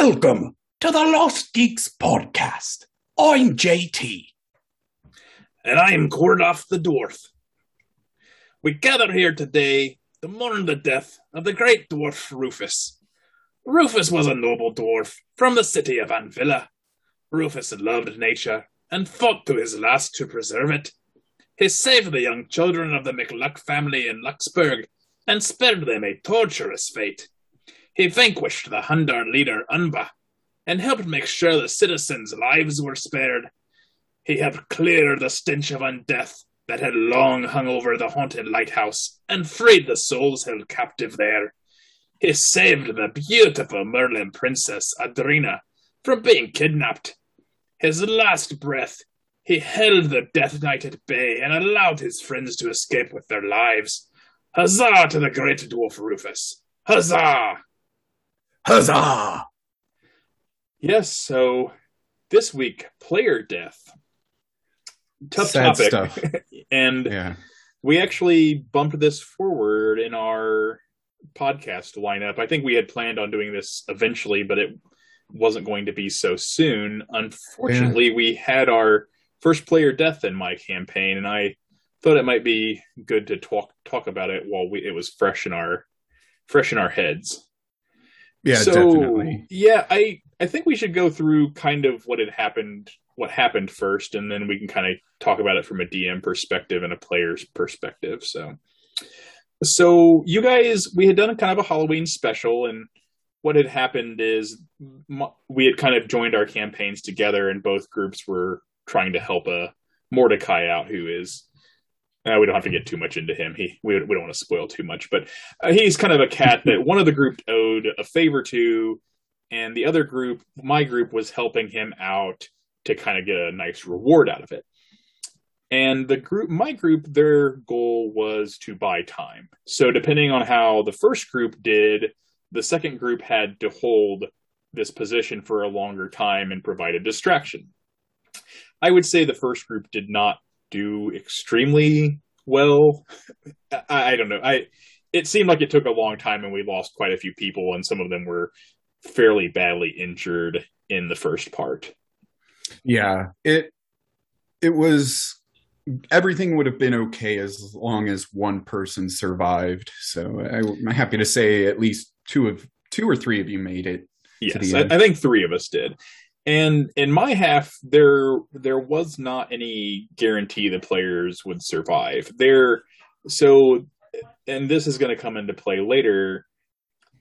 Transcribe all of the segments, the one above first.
Welcome to the Lost Geeks podcast. I'm JT. And I'm Kordoff the Dwarf. We gather here today to mourn the death of the great dwarf Rufus. Rufus was a noble dwarf from the city of Anvilla. Rufus loved nature and fought to his last to preserve it. He saved the young children of the McLuck family in Luxburg and spared them a torturous fate. He vanquished the Hundar leader Unba and helped make sure the citizens' lives were spared. He helped clear the stench of undeath that had long hung over the haunted lighthouse and freed the souls held captive there. He saved the beautiful Merlin princess Adrina from being kidnapped. His last breath, he held the Death Knight at bay and allowed his friends to escape with their lives. Huzzah to the great dwarf Rufus! Huzzah! Huzzah! Yes, so this week, player death. Tough Sad topic. stuff. and Yeah. we actually bumped this forward in our podcast lineup. I think we had planned on doing this eventually, but it wasn't going to be so soon. Unfortunately, we had our first player death in my campaign, and I thought it might be good to talk talk about it while we, it was fresh in our fresh in our heads. Yeah, so, definitely. Yeah, I I think we should go through kind of what had happened, what happened first, and then we can kind of talk about it from a DM perspective and a player's perspective. So, so you guys, we had done a kind of a Halloween special, and what had happened is we had kind of joined our campaigns together, and both groups were trying to help a Mordecai out, who is. Uh, we don't have to get too much into him. He we, we don't want to spoil too much, but uh, he's kind of a cat that one of the group owed a favor to, and the other group, my group, was helping him out to kind of get a nice reward out of it. And the group, my group, their goal was to buy time. So depending on how the first group did, the second group had to hold this position for a longer time and provide a distraction. I would say the first group did not do extremely well. I, I don't know. I it seemed like it took a long time and we lost quite a few people and some of them were fairly badly injured in the first part. Yeah. It it was everything would have been okay as long as one person survived. So I, I'm happy to say at least two of two or three of you made it. Yes, I. I think three of us did. And in my half, there there was not any guarantee the players would survive. There, so, and this is going to come into play later.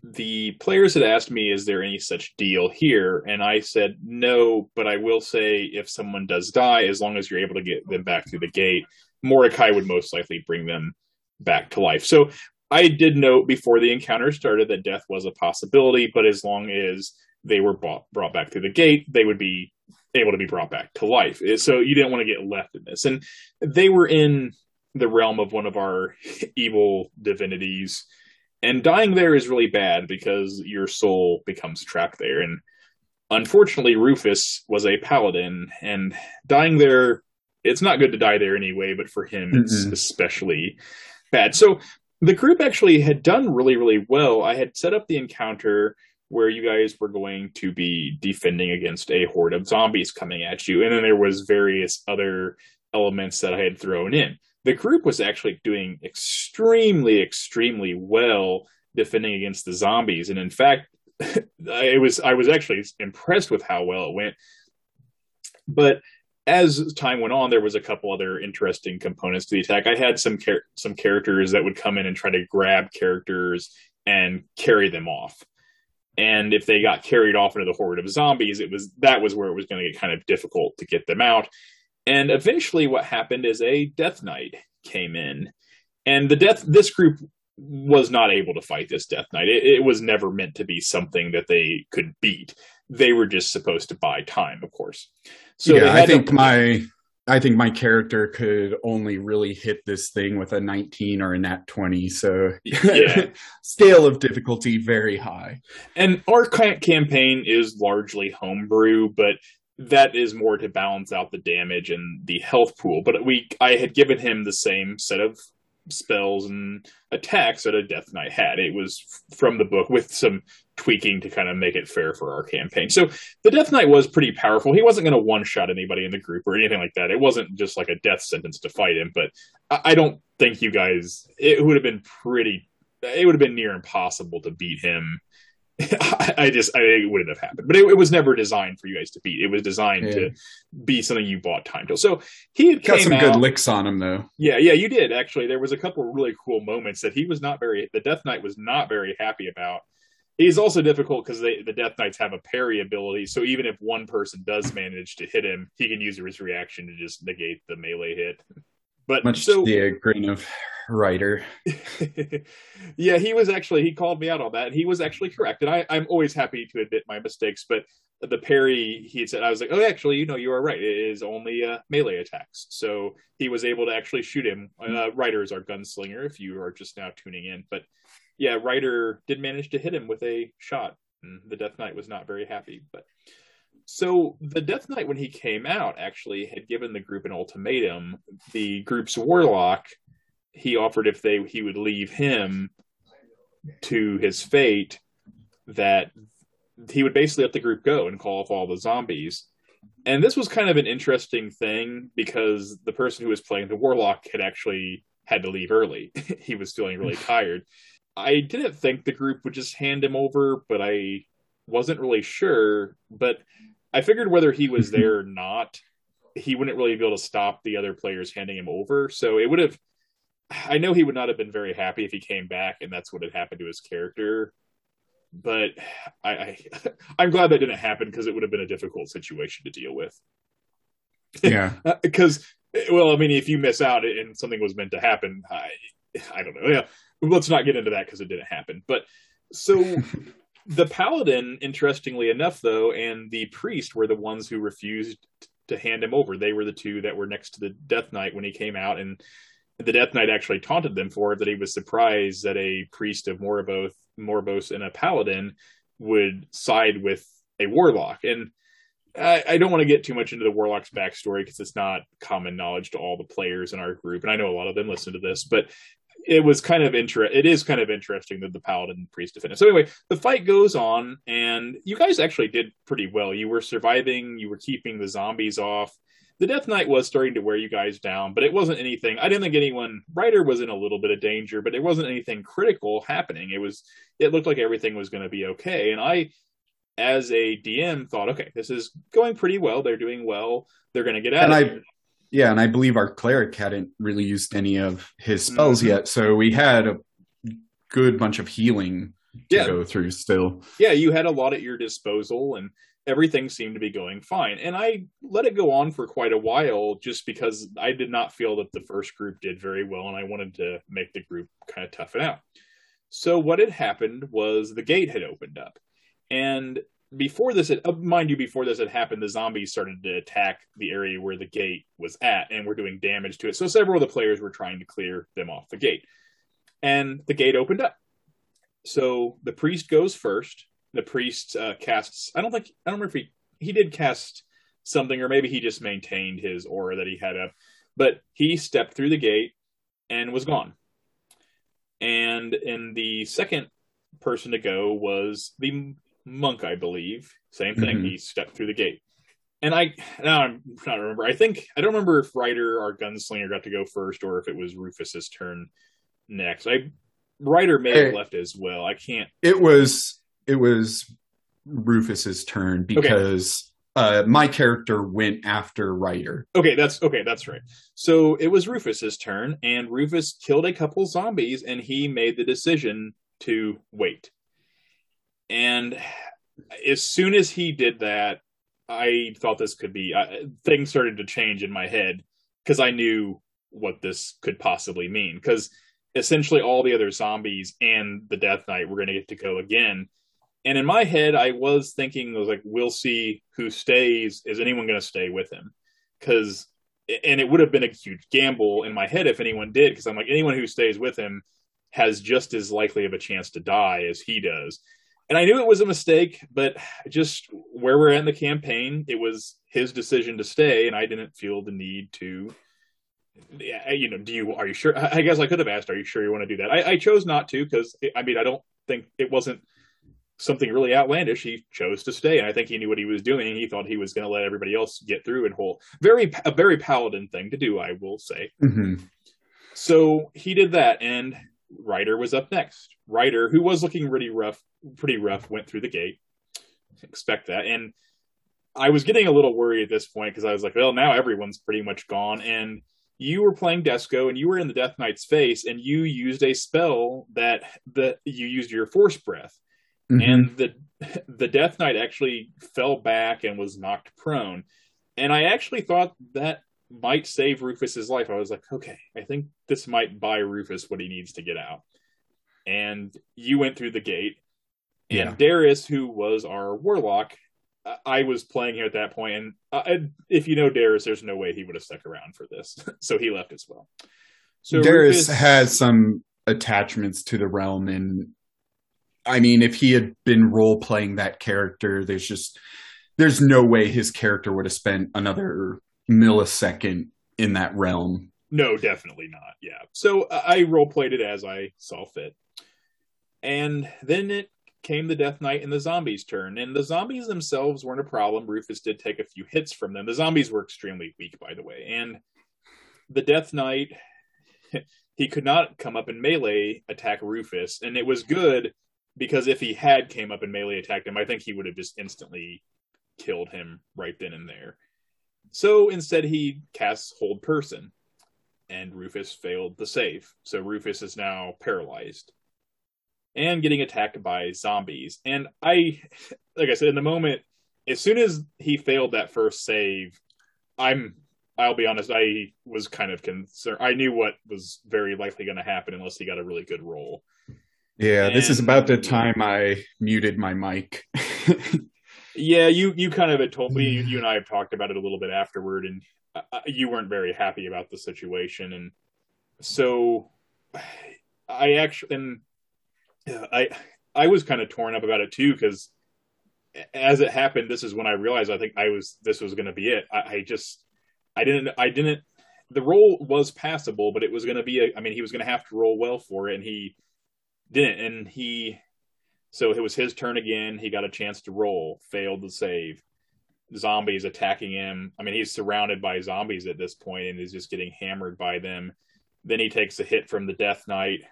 The players had asked me, "Is there any such deal here?" And I said, "No, but I will say, if someone does die, as long as you're able to get them back through the gate, Mordecai would most likely bring them back to life." So I did note before the encounter started that death was a possibility, but as long as they were brought, brought back through the gate, they would be able to be brought back to life. So you didn't want to get left in this. And they were in the realm of one of our evil divinities. And dying there is really bad because your soul becomes trapped there. And unfortunately, Rufus was a paladin, and dying there, it's not good to die there anyway, but for him, it's Mm-mm. especially bad. So the group actually had done really, really well. I had set up the encounter where you guys were going to be defending against a horde of zombies coming at you, and then there was various other elements that I had thrown in. The group was actually doing extremely, extremely well defending against the zombies, and in fact, it was I was actually impressed with how well it went. But as time went on, there was a couple other interesting components to the attack. I had some char- some characters that would come in and try to grab characters and carry them off. And if they got carried off into the horde of zombies, it was that was where it was going to get kind of difficult to get them out. And eventually, what happened is a Death Knight came in, and the death this group was not able to fight this Death Knight. It, it was never meant to be something that they could beat. They were just supposed to buy time, of course. So yeah, I had to- think my I think my character could only really hit this thing with a 19 or a nat 20. So Yeah. scale of difficulty very high. And our campaign is largely homebrew, but that is more to balance out the damage and the health pool. But we, I had given him the same set of spells and attacks that a Death Knight had. It was from the book with some tweaking to kind of make it fair for our campaign. So the Death Knight was pretty powerful. He wasn't going to one shot anybody in the group or anything like that. It wasn't just like a death sentence to fight him. But I, I don't think you guys. It would have been pretty. It would have been near impossible to beat him. I, I just I it wouldn't have happened. But it, it, was never designed for you guys to beat. It was designed yeah. to be something you bought time to. So he got some out, good licks on him though. Yeah, yeah, you did actually. There was a couple really cool moments that he was not very. The Death Knight was not very happy about He's also difficult because the Death Knights have a parry ability. So even if one person does manage to hit him, he can use his reaction to just negate the melee hit. But much so, to the grain of Ryder. yeah, he was actually he called me out on that, and he was actually correct. And I, I'm always happy to admit my mistakes. But the parry he said, I was like, oh, actually, you know, you are right. It is only uh, melee attacks. So he was able to actually shoot him. Uh, Ryder is our gunslinger. If you are just now tuning in, but yeah, Ryder did manage to hit him with a shot. And the Death Knight was not very happy. But so the Death Knight, when he came out, actually had given the group an ultimatum. The group's warlock, he offered if they he would leave him to his fate, that he would basically let the group go and call off all the zombies. And this was kind of an interesting thing because the person who was playing the warlock had actually had to leave early. he was feeling really tired. I didn't think the group would just hand him over, but I wasn't really sure. But I figured whether he was there or not, he wouldn't really be able to stop the other players handing him over. So it would have. I know he would not have been very happy if he came back and that's what had happened to his character. But I, I I'm glad that didn't happen because it would have been a difficult situation to deal with. Yeah, because well, I mean, if you miss out and something was meant to happen, I I don't know. Yeah, let's not get into that because it didn't happen. But so the paladin, interestingly enough, though, and the priest were the ones who refused to hand him over. They were the two that were next to the Death Knight when he came out, and the Death Knight actually taunted them for it. That he was surprised that a priest of Morboth, Morbos, and a paladin would side with a warlock. And I, I don't want to get too much into the warlock's backstory because it's not common knowledge to all the players in our group, and I know a lot of them listen to this. But it was kind of inter- it is kind of interesting that the paladin priest defend So anyway, the fight goes on, and you guys actually did pretty well. You were surviving, you were keeping the zombies off. The Death Knight was starting to wear you guys down, but it wasn't anything. I didn't think anyone. Ryder was in a little bit of danger, but it wasn't anything critical happening. It was. It looked like everything was going to be okay, and I, as a DM, thought, okay, this is going pretty well. They're doing well. They're going to get out. And I. Yeah, and I believe our cleric hadn't really used any of his spells mm-hmm. yet, so we had a good bunch of healing to yeah. go through still. Yeah, you had a lot at your disposal and everything seemed to be going fine. And I let it go on for quite a while just because I did not feel that the first group did very well and I wanted to make the group kind of tough it out. So what had happened was the gate had opened up. And before this, had, uh, mind you, before this had happened, the zombies started to attack the area where the gate was at and were doing damage to it. So several of the players were trying to clear them off the gate, and the gate opened up. So the priest goes first. The priest uh, casts. I don't think I don't remember if he he did cast something, or maybe he just maintained his aura that he had up. But he stepped through the gate and was gone. And in the second person to go was the monk, I believe. Same thing. Mm-hmm. He stepped through the gate. And I now I'm to remember. I think I don't remember if Ryder, our gunslinger, got to go first or if it was Rufus's turn next. I Ryder may have left as well. I can't. It was it was Rufus's turn because okay. uh, my character went after Ryder. Okay, that's okay. That's right. So it was Rufus's turn, and Rufus killed a couple zombies, and he made the decision to wait. And as soon as he did that, I thought this could be uh, things started to change in my head because I knew what this could possibly mean. Because essentially, all the other zombies and the Death Knight were going to get to go again. And in my head, I was thinking, was like, we'll see who stays. Is anyone going to stay with him? Because, and it would have been a huge gamble in my head if anyone did. Because I'm like, anyone who stays with him has just as likely of a chance to die as he does and I knew it was a mistake, but just where we're at in the campaign, it was his decision to stay, and I didn't feel the need to. You know, do you are you sure? I guess I could have asked, "Are you sure you want to do that?" I, I chose not to because I mean, I don't think it wasn't. something really outlandish, he chose to stay. And I think he knew what he was doing. He thought he was going to let everybody else get through and whole. Very a very paladin thing to do, I will say. Mm-hmm. So he did that, and Ryder was up next. Ryder, who was looking pretty rough, pretty rough, went through the gate. Expect that, and I was getting a little worried at this point because I was like, well, now everyone's pretty much gone, and you were playing Desco and you were in the Death Knight's face and you used a spell that the you used your force breath. Mm-hmm. And the the Death Knight actually fell back and was knocked prone. And I actually thought that might save Rufus's life. I was like, okay, I think this might buy Rufus what he needs to get out. And you went through the gate. And yeah. Darius, who was our warlock, I was playing here at that point, and uh, if you know Darius, there's no way he would have stuck around for this, so he left as well. So Darius Rufus, has some attachments to the realm, and I mean, if he had been role playing that character, there's just there's no way his character would have spent another millisecond in that realm. No, definitely not. Yeah. So I role played it as I saw fit, and then it came the Death Knight and the zombies' turn. And the zombies themselves weren't a problem. Rufus did take a few hits from them. The zombies were extremely weak, by the way. And the Death Knight, he could not come up in melee attack Rufus. And it was good because if he had came up and melee attacked him, I think he would have just instantly killed him right then and there. So instead, he casts Hold Person, and Rufus failed the save. So Rufus is now paralyzed and getting attacked by zombies. And I, like I said, in the moment, as soon as he failed that first save, I'm, I'll be honest, I was kind of concerned. I knew what was very likely going to happen unless he got a really good roll. Yeah, and, this is about the time I muted my mic. yeah, you you kind of had told me. You, you, and I have talked about it a little bit afterward, and uh, you weren't very happy about the situation, and so I actually and I I was kind of torn up about it too because as it happened, this is when I realized I think I was this was going to be it. I, I, just I didn't I didn't the roll was passable, but it was going to be a, I mean he was going to have to roll well for it, and he didn't, and he so it was his turn again. He got a chance to roll, failed to save. Zombies attacking him. I mean, he's surrounded by zombies at this point and is just getting hammered by them. Then he takes a hit from the Death Knight.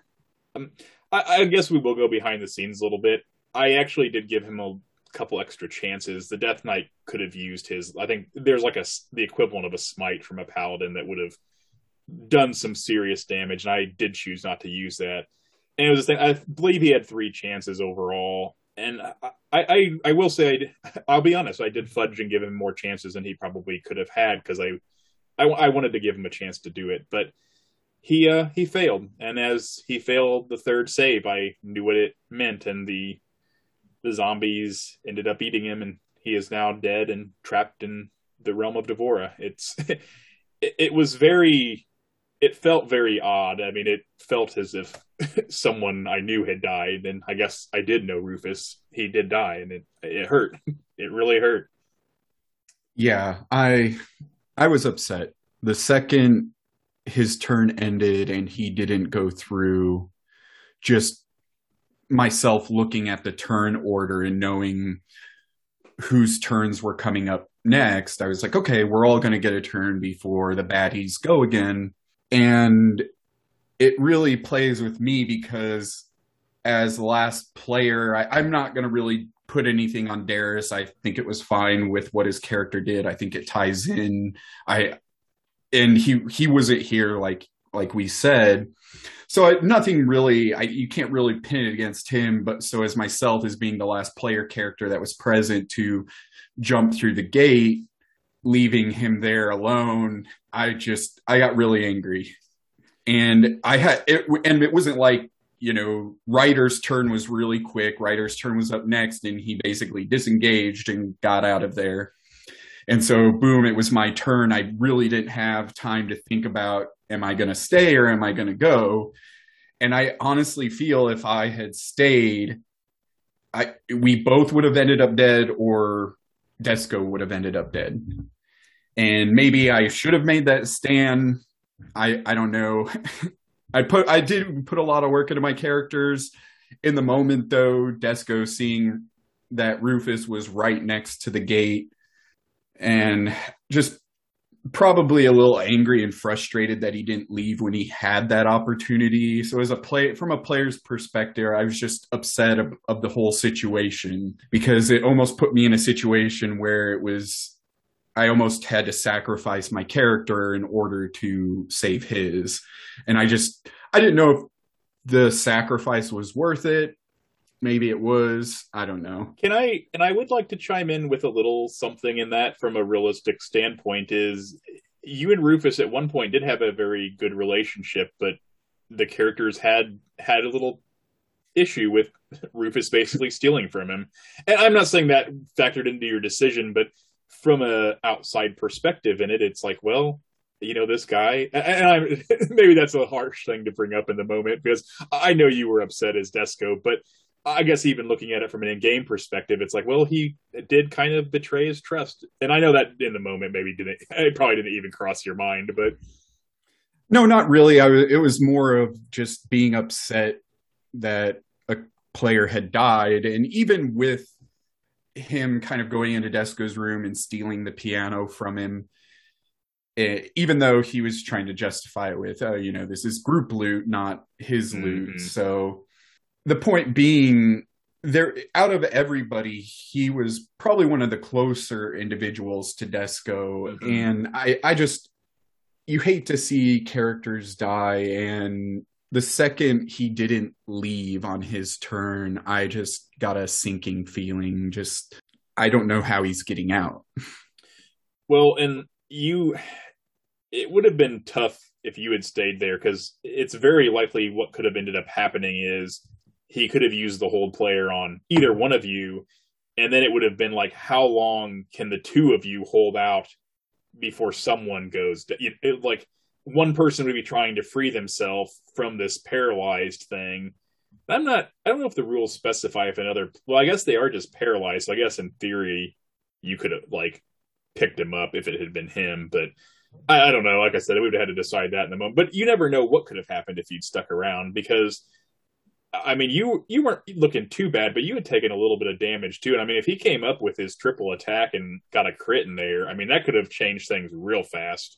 Um, I, I guess we will go behind the scenes a little bit. I actually did give him a couple extra chances. The Death Knight could have used his. I think there's like a the equivalent of a smite from a paladin that would have done some serious damage, and I did choose not to use that. And it was a thing. I believe he had three chances overall, and I I, I will say I, will be honest. I did fudge and give him more chances than he probably could have had because I, I I wanted to give him a chance to do it, but he uh, he failed, and as he failed the third save, I knew what it meant, and the the zombies ended up eating him, and he is now dead and trapped in the realm of Devora. It's it, it was very it felt very odd. I mean, it felt as if someone I knew had died, and I guess I did know Rufus. He did die, and it it hurt. It really hurt. Yeah, I I was upset the second his turn ended and he didn't go through just myself looking at the turn order and knowing whose turns were coming up next i was like okay we're all going to get a turn before the baddies go again and it really plays with me because as last player I, am not going to really put anything on Darius. I think it was fine with what his character did. I think it ties in. I and he he wasn't here like like we said so I, nothing really I, you can't really pin it against him but so as myself as being the last player character that was present to jump through the gate leaving him there alone i just i got really angry and i had it and it wasn't like you know Ryder's turn was really quick Ryder's turn was up next and he basically disengaged and got out of there and so, boom, it was my turn. I really didn't have time to think about, am I going to stay or am I going to go? And I honestly feel if I had stayed, I, we both would have ended up dead or Desco would have ended up dead. And maybe I should have made that stand. I, I don't know. I put I did put a lot of work into my characters in the moment, though, Desco seeing that Rufus was right next to the gate and just probably a little angry and frustrated that he didn't leave when he had that opportunity. So as a play from a player's perspective, I was just upset of, of, the whole situation because it almost put me in a situation where it was I almost had to sacrifice my character in order to save his. And I just I didn't know if the sacrifice was worth it. Maybe it was. I don't know. Can I and I would like to chime in with a little something in that from a realistic standpoint is you and Rufus at one point did have a very good relationship, but the characters had had a little issue with Rufus basically stealing from him. And I'm not saying that factored into your decision, but from a outside perspective in it, it's like, well, you know this guy and i'm maybe that's a harsh thing to bring up in the moment because i know you were upset as desco but i guess even looking at it from an in-game perspective it's like well he did kind of betray his trust. And i know that in the moment maybe didn't it probably didn't even cross your mind but no not really. I, it was more of just being upset that a player had died. And even with him kind of going into desco's room and stealing the piano from him it, eh, even though he was trying to justify it with, oh, you know, this is group loot, not his mm-hmm. loot. So the point being, there out of everybody, he was probably one of the closer individuals to Desco, mm-hmm. and I, I just you hate to see characters die, and the second he didn't leave on his turn, I just got a sinking feeling. Just I don't know how he's getting out. Well, and you it would have been tough if you had stayed there because it's very likely what could have ended up happening is he could have used the hold player on either one of you and then it would have been like how long can the two of you hold out before someone goes it, it, like one person would be trying to free themselves from this paralyzed thing i'm not i don't know if the rules specify if another well i guess they are just paralyzed so i guess in theory you could have like picked him up if it had been him but I, I don't know. Like I said, we would have had to decide that in the moment. But you never know what could have happened if you'd stuck around because. I mean, you you weren't looking too bad, but you had taken a little bit of damage too. And I mean, if he came up with his triple attack and got a crit in there, I mean, that could have changed things real fast.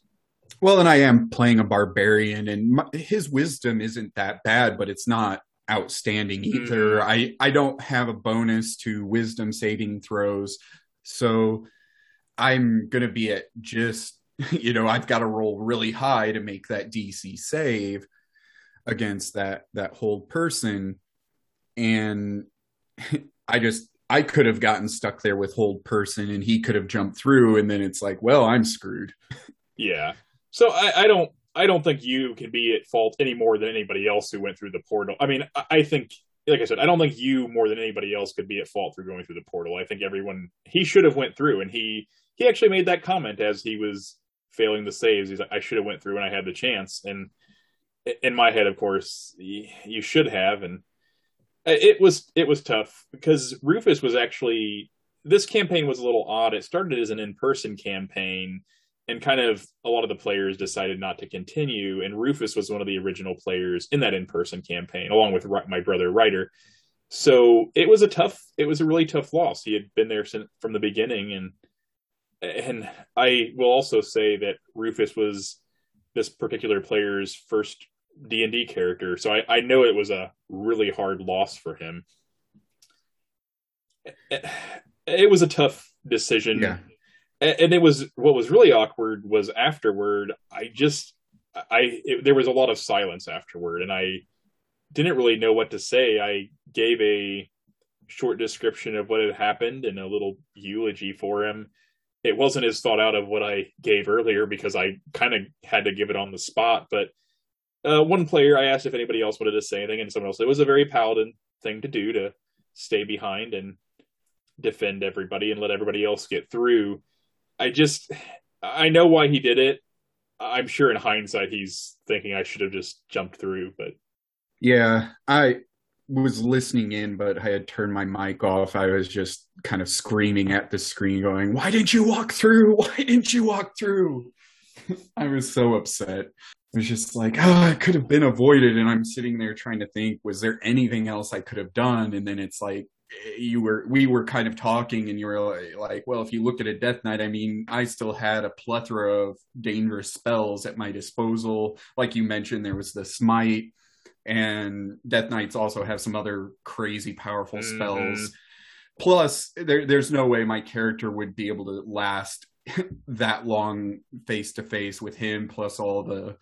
Well, and I am playing a barbarian, and my, his wisdom isn't that bad, but it's not outstanding either. Mm. I I don't have a bonus to wisdom saving throws, so I'm gonna be at just you know, I've got to roll really high to make that DC save against that that hold person. And I just I could have gotten stuck there with hold person and he could have jumped through and then it's like, well, I'm screwed. Yeah. So I, I don't I don't think you can be at fault any more than anybody else who went through the portal. I mean, I think like I said, I don't think you more than anybody else could be at fault for going through the portal. I think everyone he should have went through and he he actually made that comment as he was failing the saves. He's like, I should have went through when I had the chance. And in my head, of course, you should have. And it was it was tough because Rufus was actually this campaign was a little odd. It started as an in person campaign, and kind of a lot of the players decided not to continue. And Rufus was one of the original players in that in person campaign, along with my brother Ryder. So it was a tough, it was a really tough loss. He had been there since, from the beginning, and and I will also say that Rufus was this particular player's first D and D character, so I, I know it was a really hard loss for him. It was a tough decision, yeah. And it was what was really awkward was afterward. I just I it, there was a lot of silence afterward, and I didn't really know what to say. I gave a short description of what had happened and a little eulogy for him it wasn't as thought out of what I gave earlier because I kind of had to give it on the spot. But uh, one player, I asked if anybody else wanted to say anything, and someone else. It was a very paladin thing to do to stay behind and defend everybody and let everybody else get through. I just, I know why he did it. I'm sure in hindsight he's thinking I should have just jumped through, but yeah, I was listening in, but I had turned my mic off. I was just kind of screaming at the screen, going, Why didn't you walk through? Why didn't you walk through? I was so upset. It was just like, ah, oh, it could have been avoided. And I'm sitting there trying to think, was there anything else I could have done? And then it's like, you were, we were kind of talking and you were like, well, if you looked at a Death Knight, I mean, I still had a plethora of dangerous spells at my disposal. Like you mentioned, there was the Smite and Death Knights also have some other crazy powerful mm-hmm. spells. Plus, there, there's no way my character would be able to last that long face to face with him, plus all the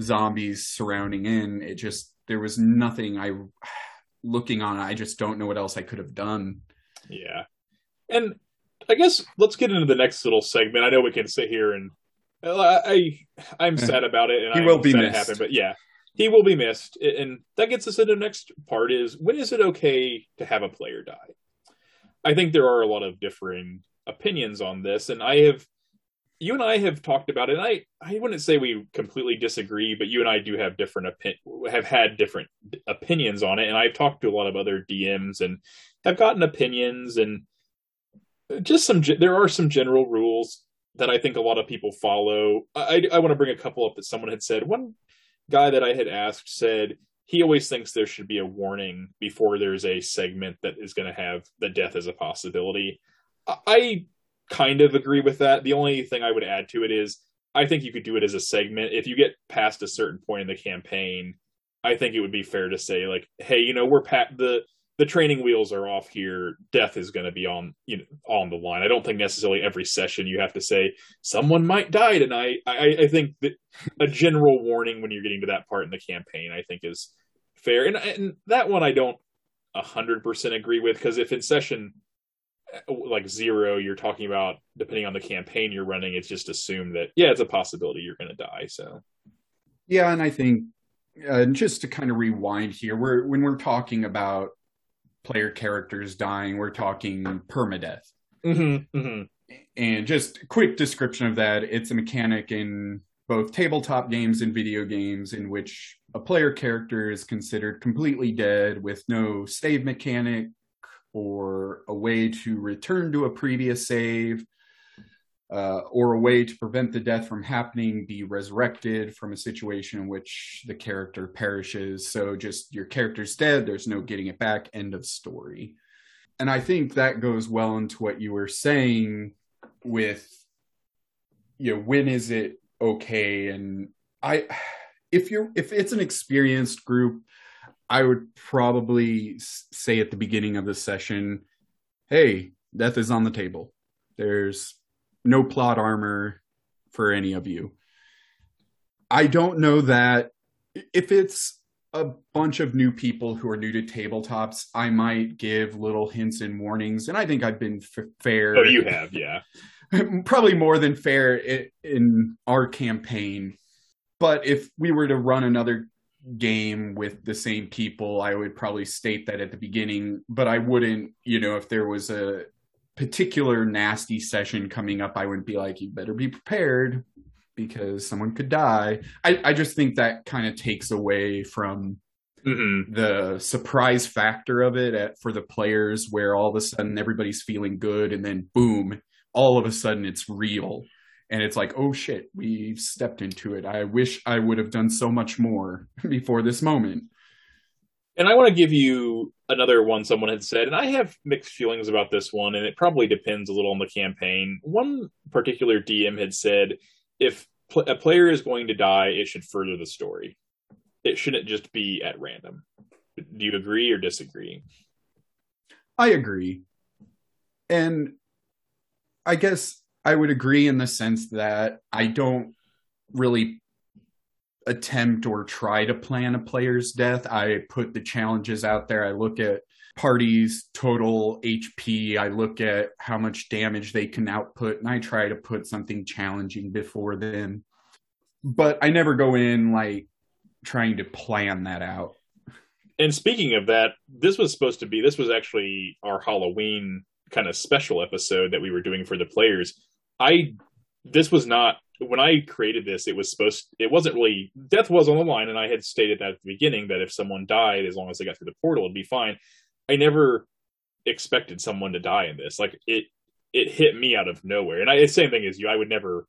zombies surrounding in. It just there was nothing I looking on. I just don't know what else I could have done. Yeah, and I guess let's get into the next little segment. I know we can sit here and I I'm sad about it, and he I'm will be missed. Happen, but yeah, he will be missed, and that gets us into the next part: is when is it okay to have a player die? I think there are a lot of differing opinions on this, and I have you and I have talked about it. And I I wouldn't say we completely disagree, but you and I do have different opin- have had different opinions on it. And I've talked to a lot of other DMs and have gotten opinions and just some. There are some general rules that I think a lot of people follow. I I want to bring a couple up that someone had said. One guy that I had asked said he always thinks there should be a warning before there's a segment that is going to have the death as a possibility. I kind of agree with that. The only thing I would add to it is I think you could do it as a segment. If you get past a certain point in the campaign, I think it would be fair to say like, hey, you know, we're pat the the training wheels are off here. Death is going to be on you know on the line. I don't think necessarily every session you have to say someone might die tonight. I, I think that a general warning when you're getting to that part in the campaign, I think is fair. And, and that one I don't hundred percent agree with because if in session like zero you're talking about depending on the campaign you're running it's just assumed that yeah it's a possibility you're going to die so yeah and i think uh, just to kind of rewind here we're when we're talking about player characters dying we're talking permadeath mm-hmm, mm-hmm. and just quick description of that it's a mechanic in both tabletop games and video games in which a player character is considered completely dead with no save mechanic or a way to return to a previous save, uh, or a way to prevent the death from happening, be resurrected from a situation in which the character perishes. So just your character's dead, there's no getting it back, end of story. And I think that goes well into what you were saying with, you know, when is it okay? And I, if you're, if it's an experienced group, I would probably say at the beginning of the session, hey, death is on the table. There's no plot armor for any of you. I don't know that if it's a bunch of new people who are new to tabletops, I might give little hints and warnings. And I think I've been f- fair. Oh, you have, yeah. Probably more than fair in, in our campaign. But if we were to run another game with the same people, I would probably state that at the beginning, but I wouldn't, you know, if there was a particular nasty session coming up, I wouldn't be like, you better be prepared because someone could die. I, I just think that kind of takes away from mm-hmm. the surprise factor of it at, for the players, where all of a sudden everybody's feeling good and then boom, all of a sudden it's real and it's like oh shit we've stepped into it. I wish i would have done so much more before this moment. And i want to give you another one someone had said and i have mixed feelings about this one and it probably depends a little on the campaign. One particular dm had said if pl- a player is going to die it should further the story. It shouldn't just be at random. Do you agree or disagree? I agree. And i guess I would agree in the sense that I don't really attempt or try to plan a player's death. I put the challenges out there. I look at parties' total HP. I look at how much damage they can output, and I try to put something challenging before them. But I never go in like trying to plan that out. And speaking of that, this was supposed to be this was actually our Halloween kind of special episode that we were doing for the players. I this was not when I created this. It was supposed. It wasn't really death was on the line, and I had stated that at the beginning that if someone died, as long as they got through the portal, it'd be fine. I never expected someone to die in this. Like it, it hit me out of nowhere. And I, the same thing as you. I would never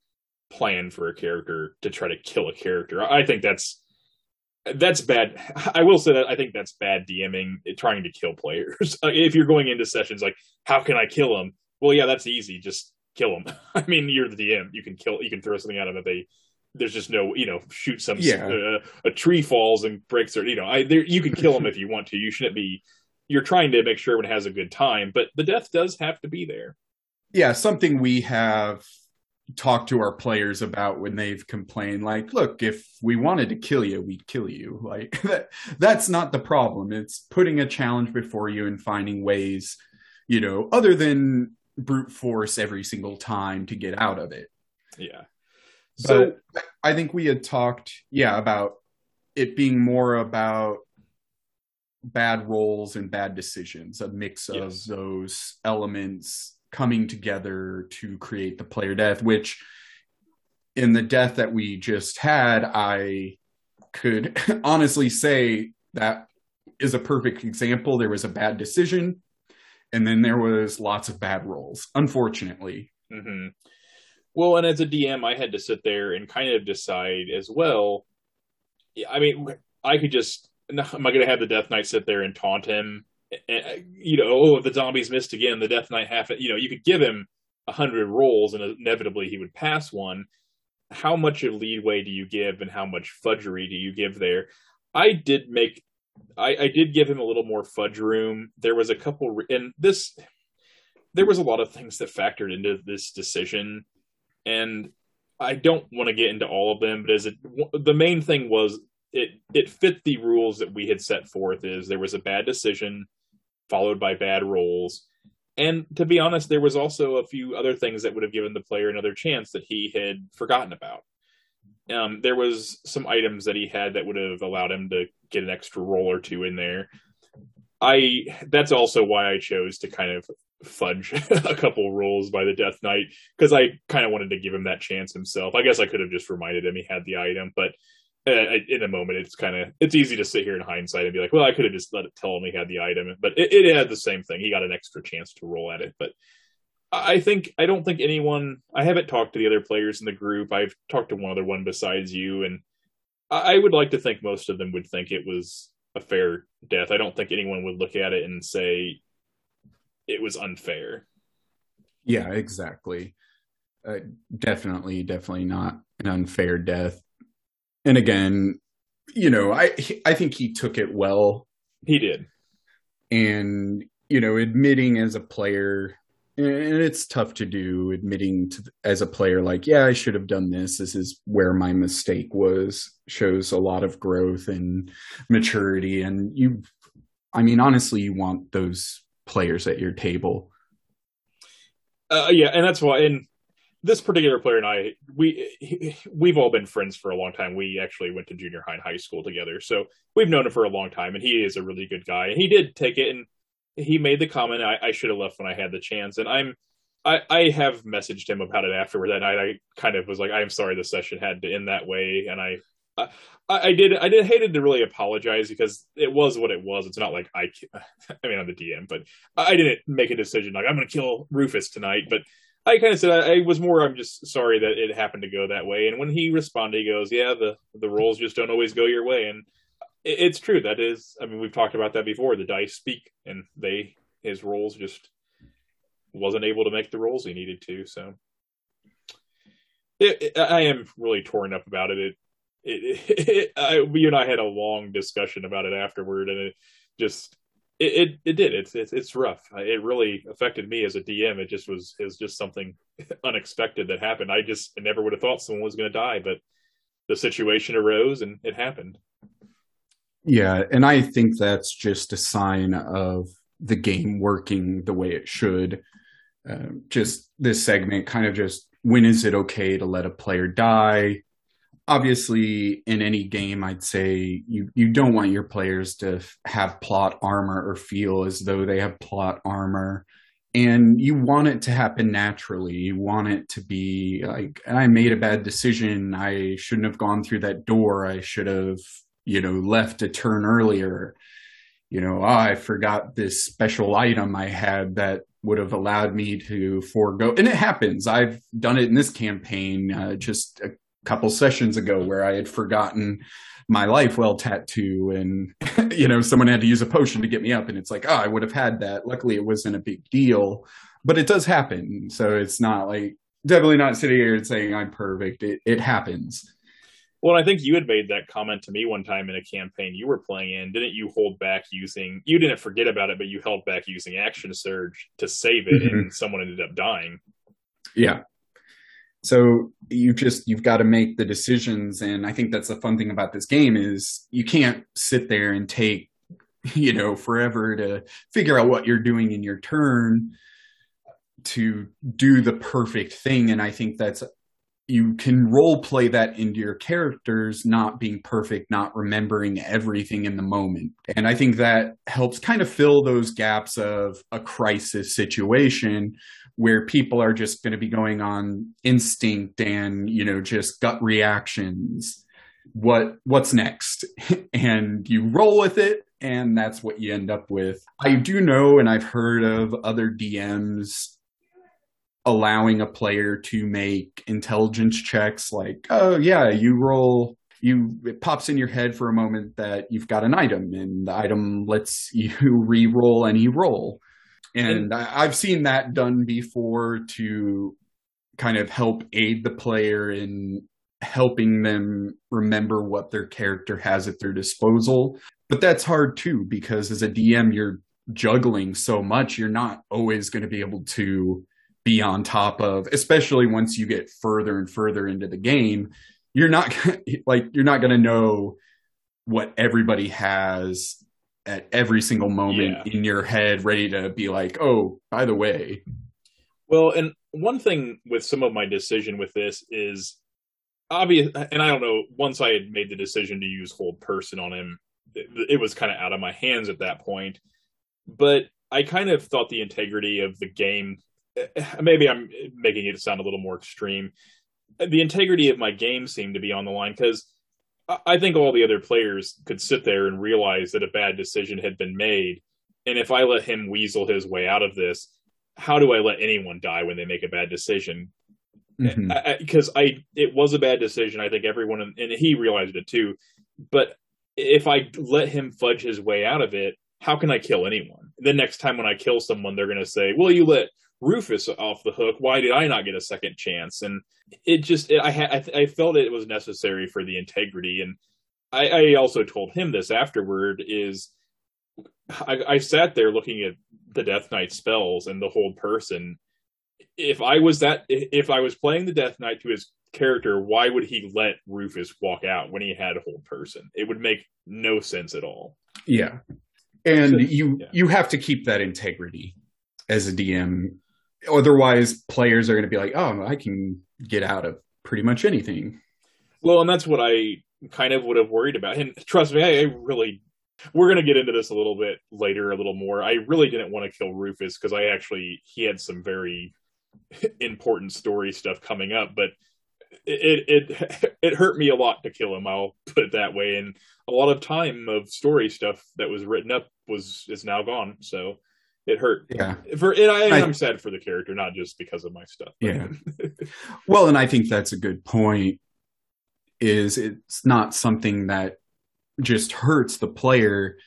plan for a character to try to kill a character. I think that's that's bad. I will say that I think that's bad DMing, eh, trying to kill players. if you're going into sessions like, how can I kill them? Well, yeah, that's easy. Just kill them. I mean, you're the DM. You can kill. You can throw something at them that they. There's just no, you know, shoot some. Yeah. Uh, a tree falls and breaks their. You know, I there you can kill them if you want to. You shouldn't be. You're trying to make sure everyone has a good time, but the death does have to be there. Yeah, something we have talked to our players about when they've complained like look if we wanted to kill you we'd kill you like that that's not the problem it's putting a challenge before you and finding ways you know other than brute force every single time to get out of it Yeah. so i think we had talked yeah about it being more about bad rolls and bad decisions a mix of Yes. those elements coming together to create the player death which in the death that we just had i could honestly say that is a perfect example there was a bad decision and then there was lots of bad rolls unfortunately hmm Well, and as a DM, I had to sit there and kind of decide as well. I mean, I could just am I going to have the Death Knight sit there and taunt him? You know, oh, if the zombies missed again, the Death Knight half, you know, you could give him a hundred rolls and inevitably he would pass one. How much of leeway do you give and how much fudgery do you give there? I did make, I, I did give him a little more fudge room. There was a couple, re- and this, there was a lot of things that factored into this decision. And i don't want to get into all of them but as it the main thing was it it fit the rules that we had set forth is there was a bad decision followed by bad rolls and to be honest there was also a few other things that would have given the player another chance that he had forgotten about um, there was some items that he had that would have allowed him to get an extra roll or two in there I that's also why I chose to kind of fudge a couple rolls by the Death Knight because I kind of wanted to give him that chance himself. I guess I could have just reminded him he had the item, but uh, in a moment, it's kind of it's easy to sit here in hindsight and be like, well, I could have just let it tell him he had the item, but it, it had the same thing. He got an extra chance to roll at it, but. I think I don't think anyone. I haven't talked to the other players in the group. I've talked to one other one besides you, and I would like to think most of them would think it was a fair death. I don't think anyone would look at it and say it was unfair. Yeah, exactly. Uh, definitely, definitely not an unfair death. And again, you know, I I think he took it well, He did. and you know, admitting as a player, and it's tough to do. Admitting to as a player, like, yeah, I should have done this. This is where my mistake was. Shows a lot of growth and maturity, and you. I mean, honestly, you want those players at your table. Uh, yeah, and that's why. And this particular player and I, we we've all been friends for a long time. We actually went to junior high and high school together, so we've known him for a long time. And he is a really good guy. And he did take it, and he made the comment, "I, I should have left when I had the chance." And I'm, I, I have messaged him about it afterward that night. I kind of was like, "I'm sorry, the session had to end that way," and I. I, I did. I did hated to really apologize because it was what it was. It's not like I. I mean, I'm the DM, but I didn't make a decision like I'm going to kill Rufus tonight. But I kind of said I, I was more. I'm just sorry that it happened to go that way. And when he responded, he goes, "Yeah, the the rolls just don't always go your way." And it's true. That is. I mean, we've talked about that before. The dice speak, and they his rolls just wasn't able to make the rolls he needed to. So it, it, I am really torn up about it. It, I, you and I had a long discussion about it afterward, and it just it it, it did. It's, it's it's rough. It really affected me as a DM. It just was is just something unexpected that happened. I just never would have thought someone was going to die, but the situation arose and it happened. Yeah, and I think that's just a sign of the game working the way it should. Uh, just this segment kind of just when is it okay to let a player die? Obviously, in any game, I'd say you, you don't want your players to have plot armor or feel as though they have plot armor. And you want it to happen naturally. You want it to be like, I made a bad decision. I shouldn't have gone through that door. I should have you know, left a turn earlier. You know, oh, I forgot this special item I had that would have allowed me to forego. And it happens. I've done it in this campaign uh, just a couple sessions ago where I had forgotten my lifewell tattoo and you know someone had to use a potion to get me up and it's like oh i would have had that luckily it wasn't a big deal but it does happen so it's not like definitely not sitting here and saying i'm perfect it, it happens well, I think you had made that comment to me one time in a campaign you were playing in. Didn't you hold back using? You didn't forget about it, but you held back using action surge to save it, mm-hmm. and someone ended up dying. Yeah. So you just you've got to make the decisions, and I think that's the fun thing about this game is you can't sit there and take you know forever to figure out what you're doing in your turn to do the perfect thing and i think that's you can role play that into your characters not being perfect not remembering everything in the moment. And i think that helps kind of fill those gaps of a crisis situation where people are just going to be going on instinct and you know just gut reactions. What what's next? And you roll with it and that's what you end up with. I do know and i've heard of other dms allowing a player to make intelligence checks like oh yeah you roll you it pops in your head for a moment that you've got an item and the item lets you re-roll any roll. And, i've seen that done before to kind of help aid the player in helping them remember what their character has at their disposal. But that's hard too because as a dm you're juggling so much you're not always going to be able to be on top of, especially once you get further and further into the game. You're not like you're not going to know what everybody has at every single moment yeah. in your head, ready to be like, oh, by the way. Well, and one thing with some of my decision with this is obvious, and I don't know. Once I had made the decision to use hold person on him, it, it was kind of out of my hands at that point. But I kind of thought the integrity of the game maybe I'm making it sound a little more extreme. The integrity of my game seemed to be on the line because I think all the other players could sit there and realize that a bad decision had been made. And if I let him weasel his way out of this, how do I let anyone die when they make a bad decision? Because mm-hmm. I, I, it was a bad decision. I think everyone, and he realized it too. But if I let him fudge his way out of it, how can I kill anyone? The next time when I kill someone, they're going to say, "Well, you let Rufus off the hook. Why did I not get a second chance? And it just, it, I, ha- I, I felt it was necessary for the integrity. And I, I also told him this afterward is I, I sat there looking at the Death Knight spells and the hold person. If I was that, if I was playing the Death Knight to his character, why would he let Rufus walk out when he had hold person? It would make no sense at all. Yeah. And so, you yeah. you have to keep that integrity as a DM otherwise players are going to be like oh i can get out of pretty much anything. Well and that's what i kind of would have worried about. And trust me i, really we're going to get into this a little bit later a little more. I really didn't want to kill rufus because i actually he had some very important story stuff coming up but it it it hurt me a lot to kill him i'll put it that way. And a lot of time of story stuff that was written up was is now gone so it hurt. Yeah. For it, I, am sad for the character, not just because of my stuff. But. Yeah. well, and I think that's a good point. Is it's not something that just hurts the player.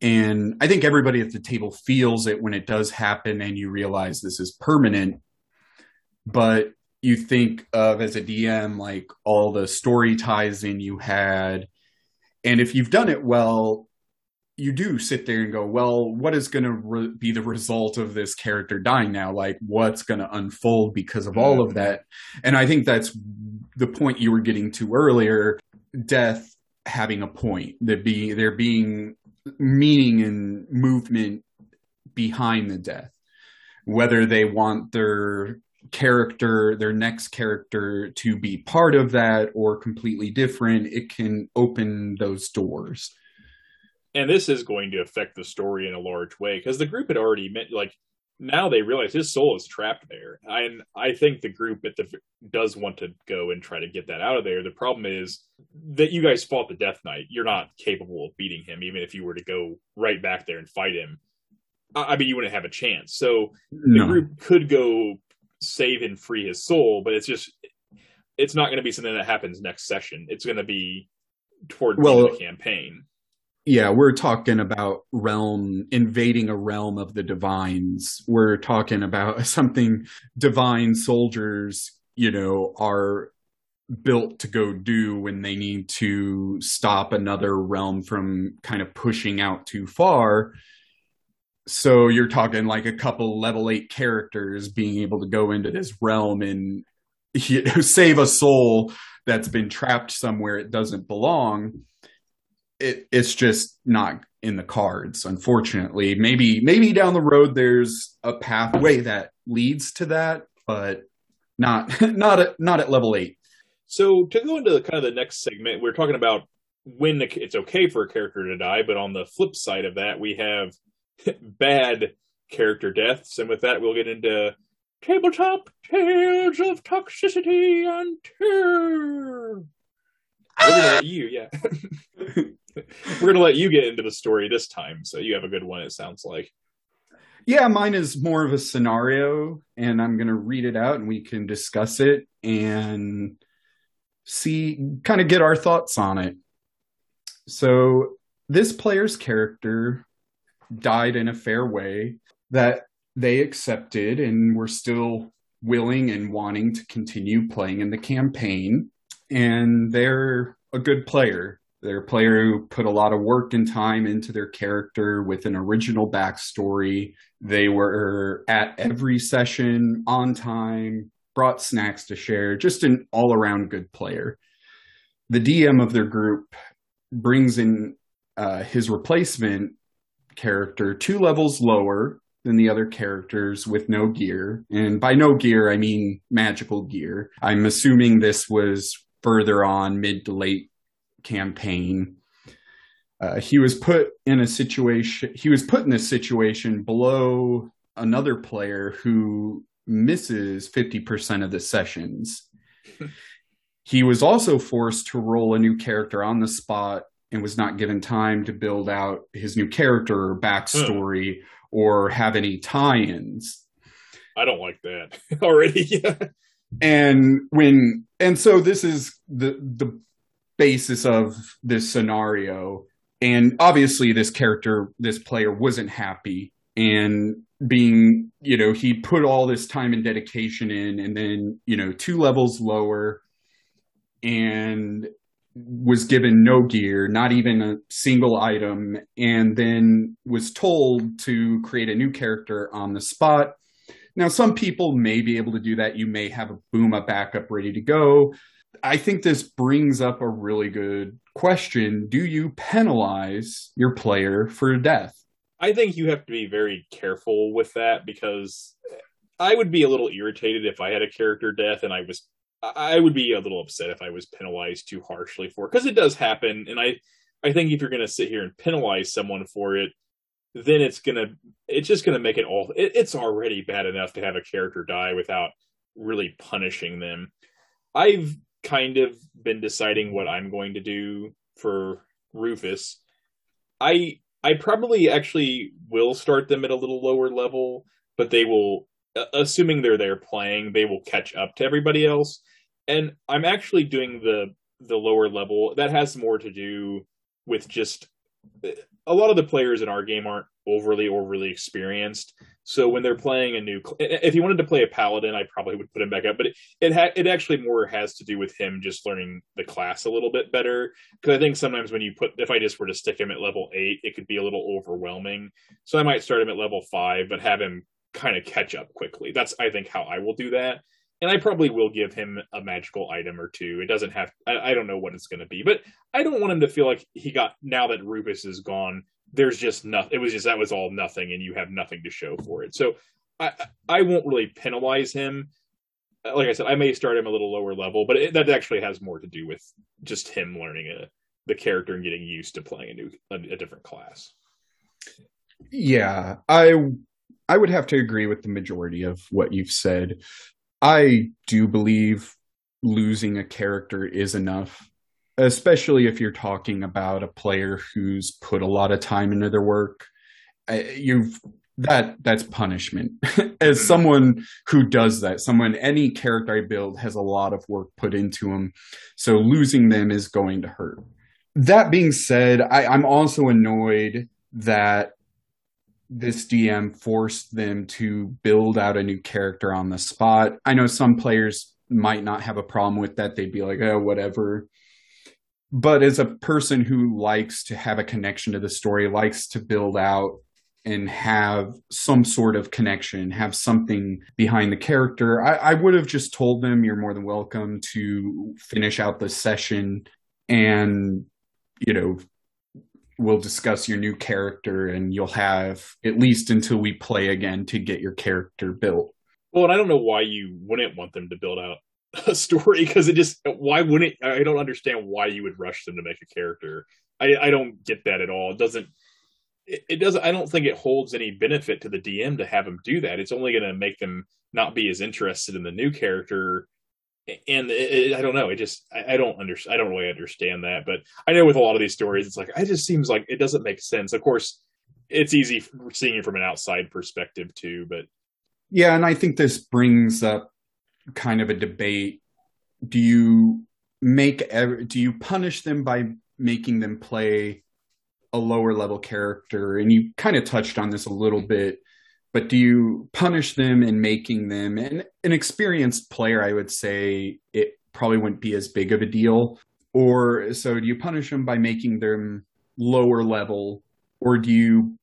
And I think everybody at the table feels it when it does happen and you realize this is permanent. But you think of as a DM, like all the story ties in you had. And if you've done it well, you do sit there and go, well, what is going to re- be the result of this character dying now? Like, what's going to unfold because of all of mm. that? And I think that's the point you were getting to earlier. Death having a point, that be there being meaning and movement behind the death, whether they want their character, their next character to be part of that or completely different, it can open those doors and this is going to affect the story in a large way because the group had already met like now they realize his soul is trapped there and i think the group at the does want to go and try to get that out of there the problem is that you guys fought the death knight you're not capable of beating him even if you were to go right back there and fight him I mean, you wouldn't have a chance. So no. the group could go save and free his soul, but it's just it's not going to be something that happens next session. It's going to be toward the Well, end of the campaign. Yeah, we're talking about realm invading a realm of the divines. We're talking about something divine soldiers, you know, are built to go do when they need to stop another realm from kind of pushing out too far. So you're talking like a couple level 8 characters being able to go into this realm and you know, save a soul that's been trapped somewhere it doesn't belong it, it's just not in the cards unfortunately. Maybe maybe down the road there's a pathway that leads to that but not not at not at level 8 So to go into kind of the next segment, we're talking about when it's okay for a character to die, but on the flip side of that, we have bad character deaths, and with that, we'll get into tabletop tales of toxicity and terror. We're gonna let you, yeah. We're gonna let you get into the story this time, so you have a good one. It sounds like. yeah mine is more of a scenario and i'm to read it out and we can discuss it and see kind of get our thoughts on it so this player's character died in a fair way that they accepted and were still willing and wanting to continue playing in the campaign and they're a good player they're a player who put a lot of work and time into their character with an original backstory. They were at every session on time, brought snacks to share, just an all around good player. The DM of their group brings in uh, his replacement character two levels lower than the other characters with no gear. And by no gear, I mean magical gear. I'm assuming this was further on, mid to late campaign. Uh, he was put in a situation. He was put in this situation below another player who misses fifty percent of the sessions. he was also forced to roll a new character on the spot and was not given time to build out his new character or backstory or have any tie-ins I don't like that already. And when and so this is the the basis of this scenario. And obviously this character this player wasn't happy and being you know he put all this time and dedication in and then you know two levels lower and was given no gear not even a single item and then was told to create a new character on the spot now some people may be able to do that you may have a boom, booma backup ready to go I think this brings up a really good question. Do you penalize your player for death? I think you have to be very careful with that because I would be a little irritated if I had a character death and I was I would be a little upset if I was penalized too harshly for it because it does happen and I I think if you're going to sit here and penalize someone for it then it's to it's just to make it all it, it's already bad enough to have a character die without really punishing them. I've kind of been deciding what I'm going to do for Rufus. I I probably actually will start them at a little lower level, but they will assuming they're there playing, they will catch up to everybody else. And I'm actually doing the the lower level that has more to do with just a lot of the players in our game aren't overly overly experienced. So when they're playing a new, if he wanted to play a paladin, I probably would put him back up. But it it, ha- it actually more has to do with him just learning the class a little bit better. Because I think sometimes when you put, if I just were to stick him at level eight, it could be a little overwhelming. So I might start him at level five, but have him kind of catch up quickly. That's I think how I will do that. And I probably will give him a magical item or two. It doesn't have, I, I don't know what it's going to be, but I don't want him to feel like he got, now that Rufus is gone, there's just nothing. It was just, that was all nothing and you have nothing to show for it. So I, I won't really penalize him. Uh, like I said, I may start him a little lower level, but it, that actually has more to do with just him learning a, the character and getting used to playing a new, a, a different class. Yeah, I I would have to agree with the majority of what you've said. I do believe losing a character is enough, especially if you're talking about a player who's put a lot of time into their work. You've that that's punishment. As someone who does that, someone any character I build has a lot of work put into them, so losing them is going to hurt. That being said, I, I'm also annoyed that this DM forced them to build out a new character on the spot. I know some players might not have a problem with that. They'd be like, oh, whatever. But as a person who likes to have a connection to the story, likes to build out and have some sort of connection, have something behind the character, I, I would have just told them you're more than welcome to finish out the session and, you know, we'll discuss your new character and you'll have at least until we play again to get your character built. Well, and I don't know why you wouldn't want them to build out a story because it just why wouldn't I don't understand why you would rush them to make a character. I I don't get that at all. It doesn't it, it doesn't I don't think it holds any benefit to the DM to have them do that. It's only going to make them not be as interested in the new character and it, it, I don't know. It just I, I don't understand. I don't really understand that. But I know with a lot of these stories, it's like it just seems like it doesn't make sense. Of course, it's easy seeing it from an outside perspective too. But yeah, and I think this brings up kind of a debate. Do you make do you punish them by making them play a lower level character? And you kind of touched on this a little bit but do you punish them in making them? An, an experienced player i would say it probably wouldn't be as big of a deal. Or so do you punish them by making them lower level? Or do you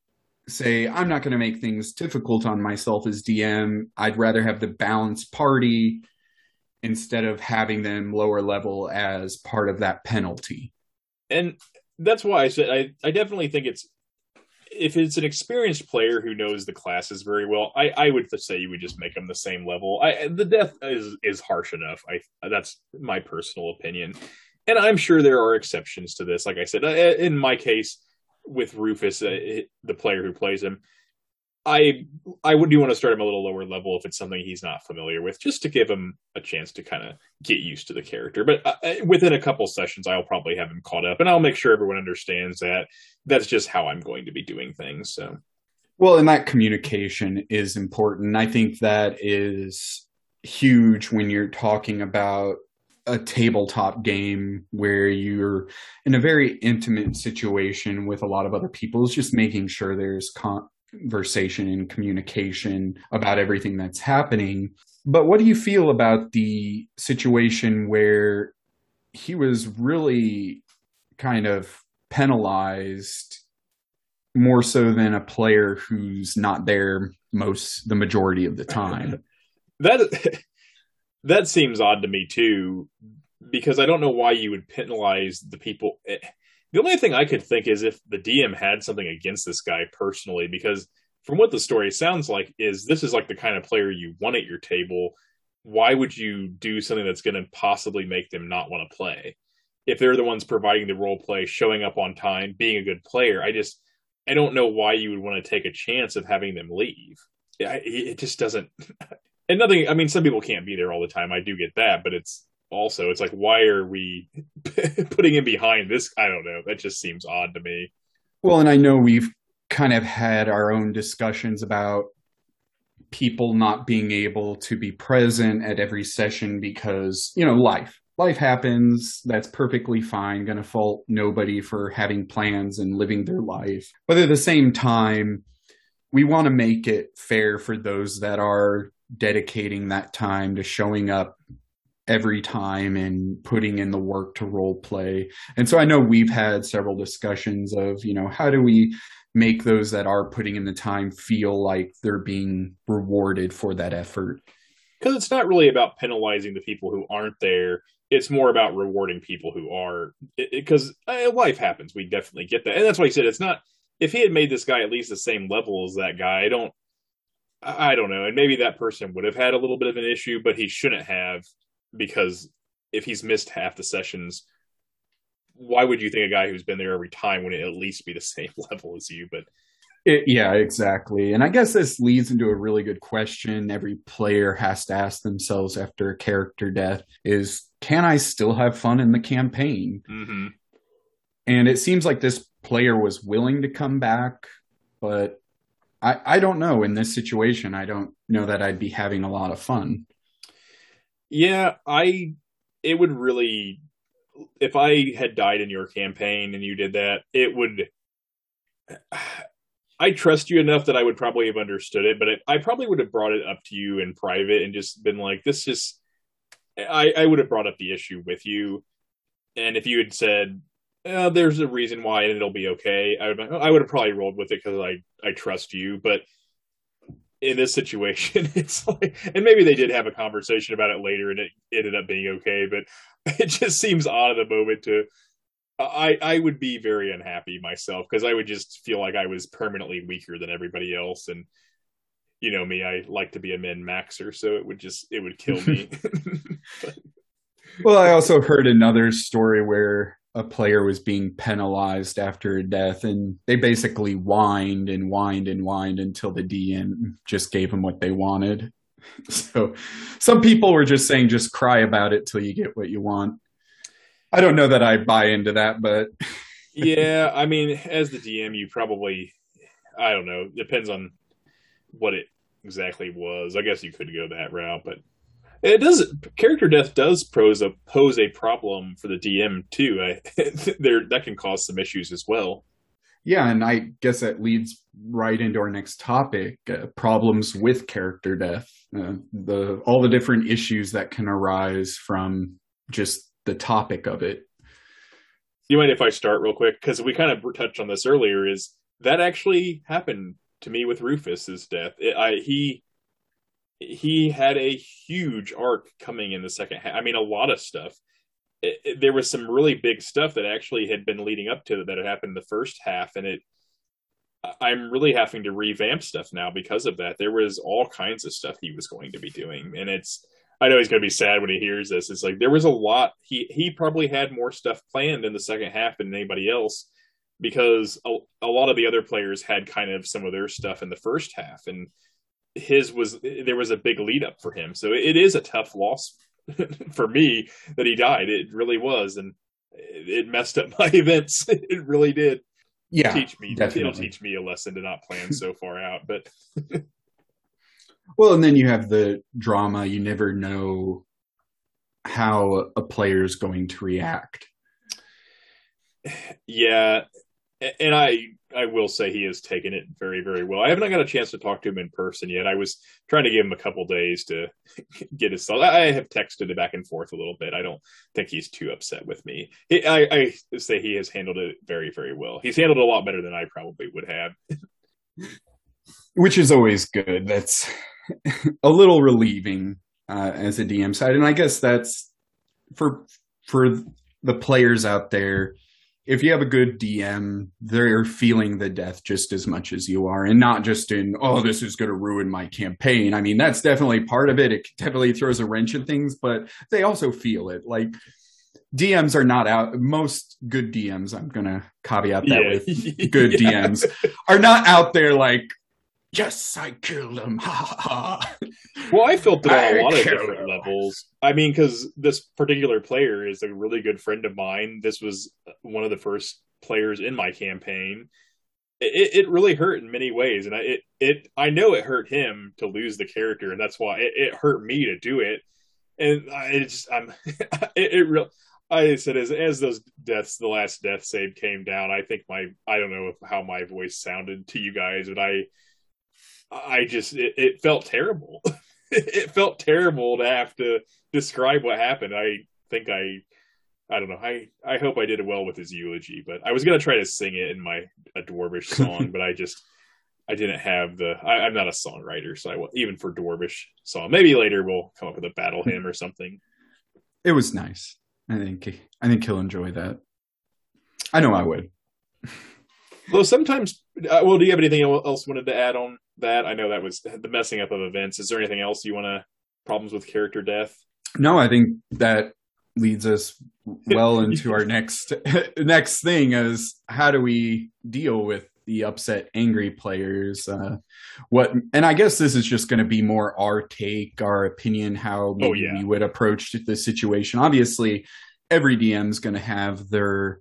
say i'm not going to make things difficult on myself as dm i'd rather have the balanced party instead of having them lower level as part of that penalty and that's why i said i, I definitely think it's if it's an experienced player who knows the classes very well, I, I would say you would just make them the same level. I, the death is is harsh enough. I that's my personal opinion, and I'm sure there are exceptions to this. Like I said, uh, in my case with Rufus, uh, the player who plays him, I I would do want to start him a little lower level if it's something he's not familiar with, just to give him a chance to kind of get used to the character. But uh, uh, within a couple sessions, I'll probably have him caught up, and I'll make sure everyone understands that that's just how I'm going to be doing things. So, well, and that communication is important. I think that is huge when you're talking about a tabletop game where you're in a very intimate situation with a lot of other people. Is just making sure there's con- conversation and communication about everything that's happening. But what do you feel about the situation where he was really kind of penalized more so than a player who's not there most the majority of the time? that that seems odd to me too because I don't know why you would penalize the people eh, the only thing I could think is if the DM had something against this guy personally, because from what the story sounds like, is this is like the kind of player you want at your table. Why would you do something that's going to possibly make them not want to play? If they're the ones providing the role play, showing up on time, being a good player, I just I don't know why you would want to take a chance of having them leave. It just doesn't. And nothing. I mean, some people can't be there all the time. I do get that, but it's also it's like why are we putting him behind this? I don't know. That just seems odd to me. Well and i know we've kind of had our own discussions about people not being able to be present at every session because you know life. Life happens. That's perfectly fine. Gonna fault nobody for having plans and living their life. But at the same time we want to make it fair for those that are dedicating that time to showing up every time and putting in the work to role play. And so I know we've had several discussions of, you know, how do we make those that are putting in the time feel like they're being rewarded for that effort? Because it's not really about penalizing the people who aren't there. It's more about rewarding people who are. Because uh, life happens. We definitely get that. And that's why he said it's not. If he had made this guy at least the same level as that guy, I don't. I don't know. And maybe that person would have had a little bit of an issue, but he shouldn't have because if he's missed half the sessions, why would you think a guy who's been there every time would at least be the same level as you? But it, yeah, exactly. And I guess this leads into a really good question every player has to ask themselves after a character death is can I still have fun in the campaign? Mm-hmm. And it seems like this player was willing to come back, but I, I don't know. In this situation, I don't know that I'd be having a lot of fun. Yeah, I it would really if I had died in your campaign and you did that, it would I trust you enough that I would probably have understood it, but it, I probably would have brought it up to you in private and just been like, "This just." I, I would have brought up the issue with you, and if you had said, uh, "There's a reason why and it'll be okay," I would I would have probably rolled with it because I I trust you. But in this situation, it's like, and maybe they did have a conversation about it later, and it ended up being okay. But it just seems odd at the moment to I I would be very unhappy myself because I would just feel like I was permanently weaker than everybody else, and you know me, I like to be a min maxer, so it would just it would kill me. well, I also heard another story where a player was being penalized after a death, and they basically whined and whined and whined until the DM just gave them what they wanted. So some people were just saying, just cry about it till you get what you want. I don't know that I buy into that, but yeah, I mean, as the DM, you probably, I don't know, depends on what it exactly was. I guess you could go that route, but it does. Character death does pose a pose a problem for the DM too. I, there that can cause some issues as well. Yeah, and I guess that leads right into our next topic: uh, problems with character death. Uh, the all the different issues that can arise from just the topic of it. You mind if I start real quick? Because we kind of touched on this earlier. Is that actually happened to me with Rufus's death? It, I he he had a huge arc coming in the second half. I mean, a lot of stuff. It, it, there was some really big stuff that actually had been leading up to that had happened in the first half, and it. I'm really having to revamp stuff now because of that. There was all kinds of stuff he was going to be doing, and it's I know he's going to be sad when he hears this. It's like there was a lot. He he probably had more stuff planned in the second half than anybody else because a, a lot of the other players had kind of some of their stuff in the first half, and his was there was a big lead up for him. So it is a tough loss for me that he died. It really was, and it messed up my events. It really did. Yeah, teach me. Definitely. It'll teach me a lesson to not plan so far out, but. Well, and then you have the drama. You never know how a player is going to react. Yeah, and I I will say he has taken it very very well. I haven't got a chance to talk to him in person yet. I was trying to give him a couple days to get his thoughts. I have texted it back and forth a little bit. I don't think he's too upset with me. I, I say he has handled it very very well. He's handled it a lot better than I probably would have. Which is always good. That's a little relieving uh, as a DM side, and I guess that's for for the players out there. If you have a good DM, they're feeling the death just as much as you are, and not just in "oh, this is going to ruin my campaign." I mean, that's definitely part of it. It definitely throws a wrench in things, but they also feel it. Like DMs are not out. Most good DMs, I'm going to caveat that yeah. with good yeah. DMs, are not out there like yes, I killed him. well, I felt it on a lot of different him. levels. I mean, because this particular player is a really good friend of mine. This was one of the first players in my campaign. It, it really hurt in many ways, and I it, it I know it hurt him to lose the character, and that's why it, it hurt me to do it. And I just I'm it, it real. I said as as those deaths, the last death save came down. I think my I don't know how my voice sounded to you guys, but I I just it, it felt terrible. it felt terrible to have to describe what happened. I think I I don't know. I I hope I did well with his eulogy, but I was gonna try to sing it in my a dwarvish song, but I just I didn't have the. I, am not a songwriter, so I even for dwarvish song. Maybe later we'll come up with a battle hymn or something. It was nice. I think I think he'll enjoy that. I know I would. Well, sometimes. Uh, well, do you have anything else you wanted to add on that? I know that was the messing up of events. Is there anything else you want to problems with character death? No, I think that leads us well into our next next thing is how do we deal with the upset angry players uh, what and i guess this is just going to be more our take our opinion how oh, yeah. we would approach the situation obviously every dm is going to have their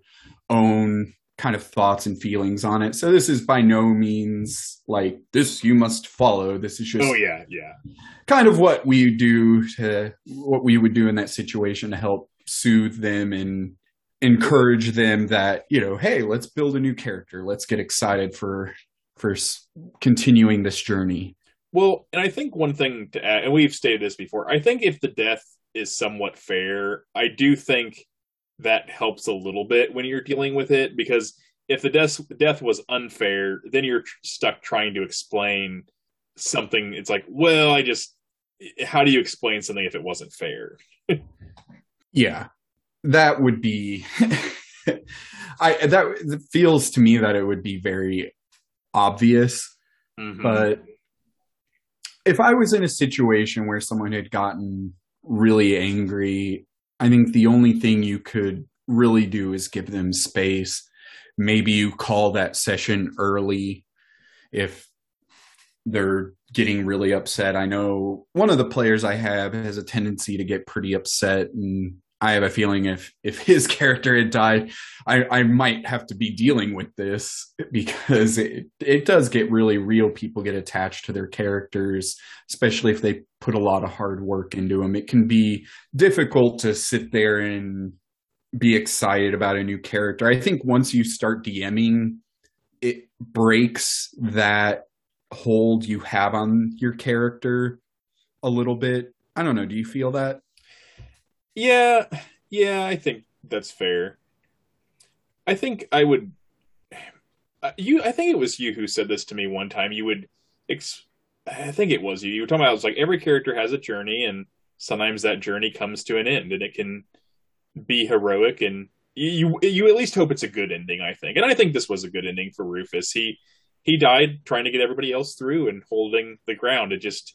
own kind of thoughts and feelings on it. So this is by no means like this you must follow. This is just Oh yeah, yeah. kind of what we do to what we would do in that situation to help soothe them and encourage them that you know hey let's build a new character let's get excited for for continuing this journey Well, and I think one thing to add, and we've stated this before, I think if the death is somewhat fair, I do think that helps a little bit when you're dealing with it because if the death death was unfair, then you're stuck trying to explain something. It's like, well, I just how do you explain something if it wasn't fair? yeah that would be i that it feels to me that it would be very obvious Mhm. but if I was in a situation where someone had gotten really angry, I think the only thing you could really do is give them space. Maybe you call that session early if they're getting really upset. I know one of the players I have has a tendency to get pretty upset and I have a feeling if if his character had died, I, I might have to be dealing with this because it it does get really real. People get attached to their characters, especially if they put a lot of hard work into them. It can be difficult to sit there and be excited about a new character. I think once you start DMing, it breaks that hold you have on your character a little bit. I don't know. Do you feel that? Yeah, yeah, I think that's fair. I think I would. uh, You, I think it was you who said this to me one time. You would, ex- I think it was you. You were talking about. I was like, every character has a journey, and sometimes that journey comes to an end, and it can be heroic, and you, you at least hope it's a good ending. I think, and I think this was a good ending for Rufus. He, he died trying to get everybody else through and holding the ground. It just,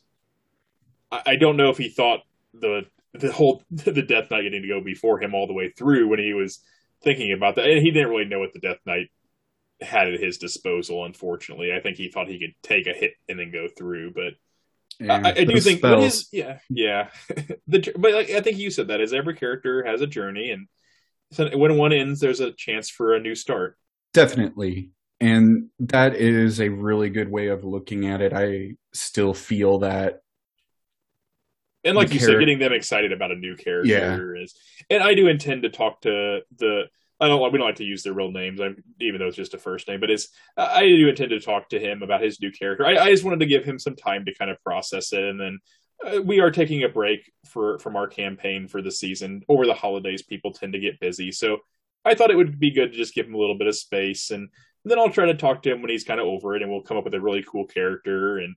I, I don't know if he thought the the whole the Death Knight getting to go before him all the way through when he was thinking about that. And he didn't really know what the Death Knight had at his disposal. Unfortunately, I think he thought he could take a hit and then go through. But I, I do think what is yeah yeah. the but like, I think you said that is every character has a journey, and so when one ends, there's a chance for a new start. Definitely. And that is a really good way of looking at it. I still feel that And like you said, getting them excited about a new character Yeah. is. And I do intend to talk to the. I don't. We don't like to use their real names, I'm, even though it's just a first name. But it's. I do intend to talk to him about his new character. I, I just wanted to give him some time to kind of process it, and then uh, we are taking a break for from our campaign for the season over the holidays. People tend to get busy, so I thought it would be good to just give him a little bit of space, and then I'll try to talk to him when he's kind of over it, and we'll come up with a really cool character and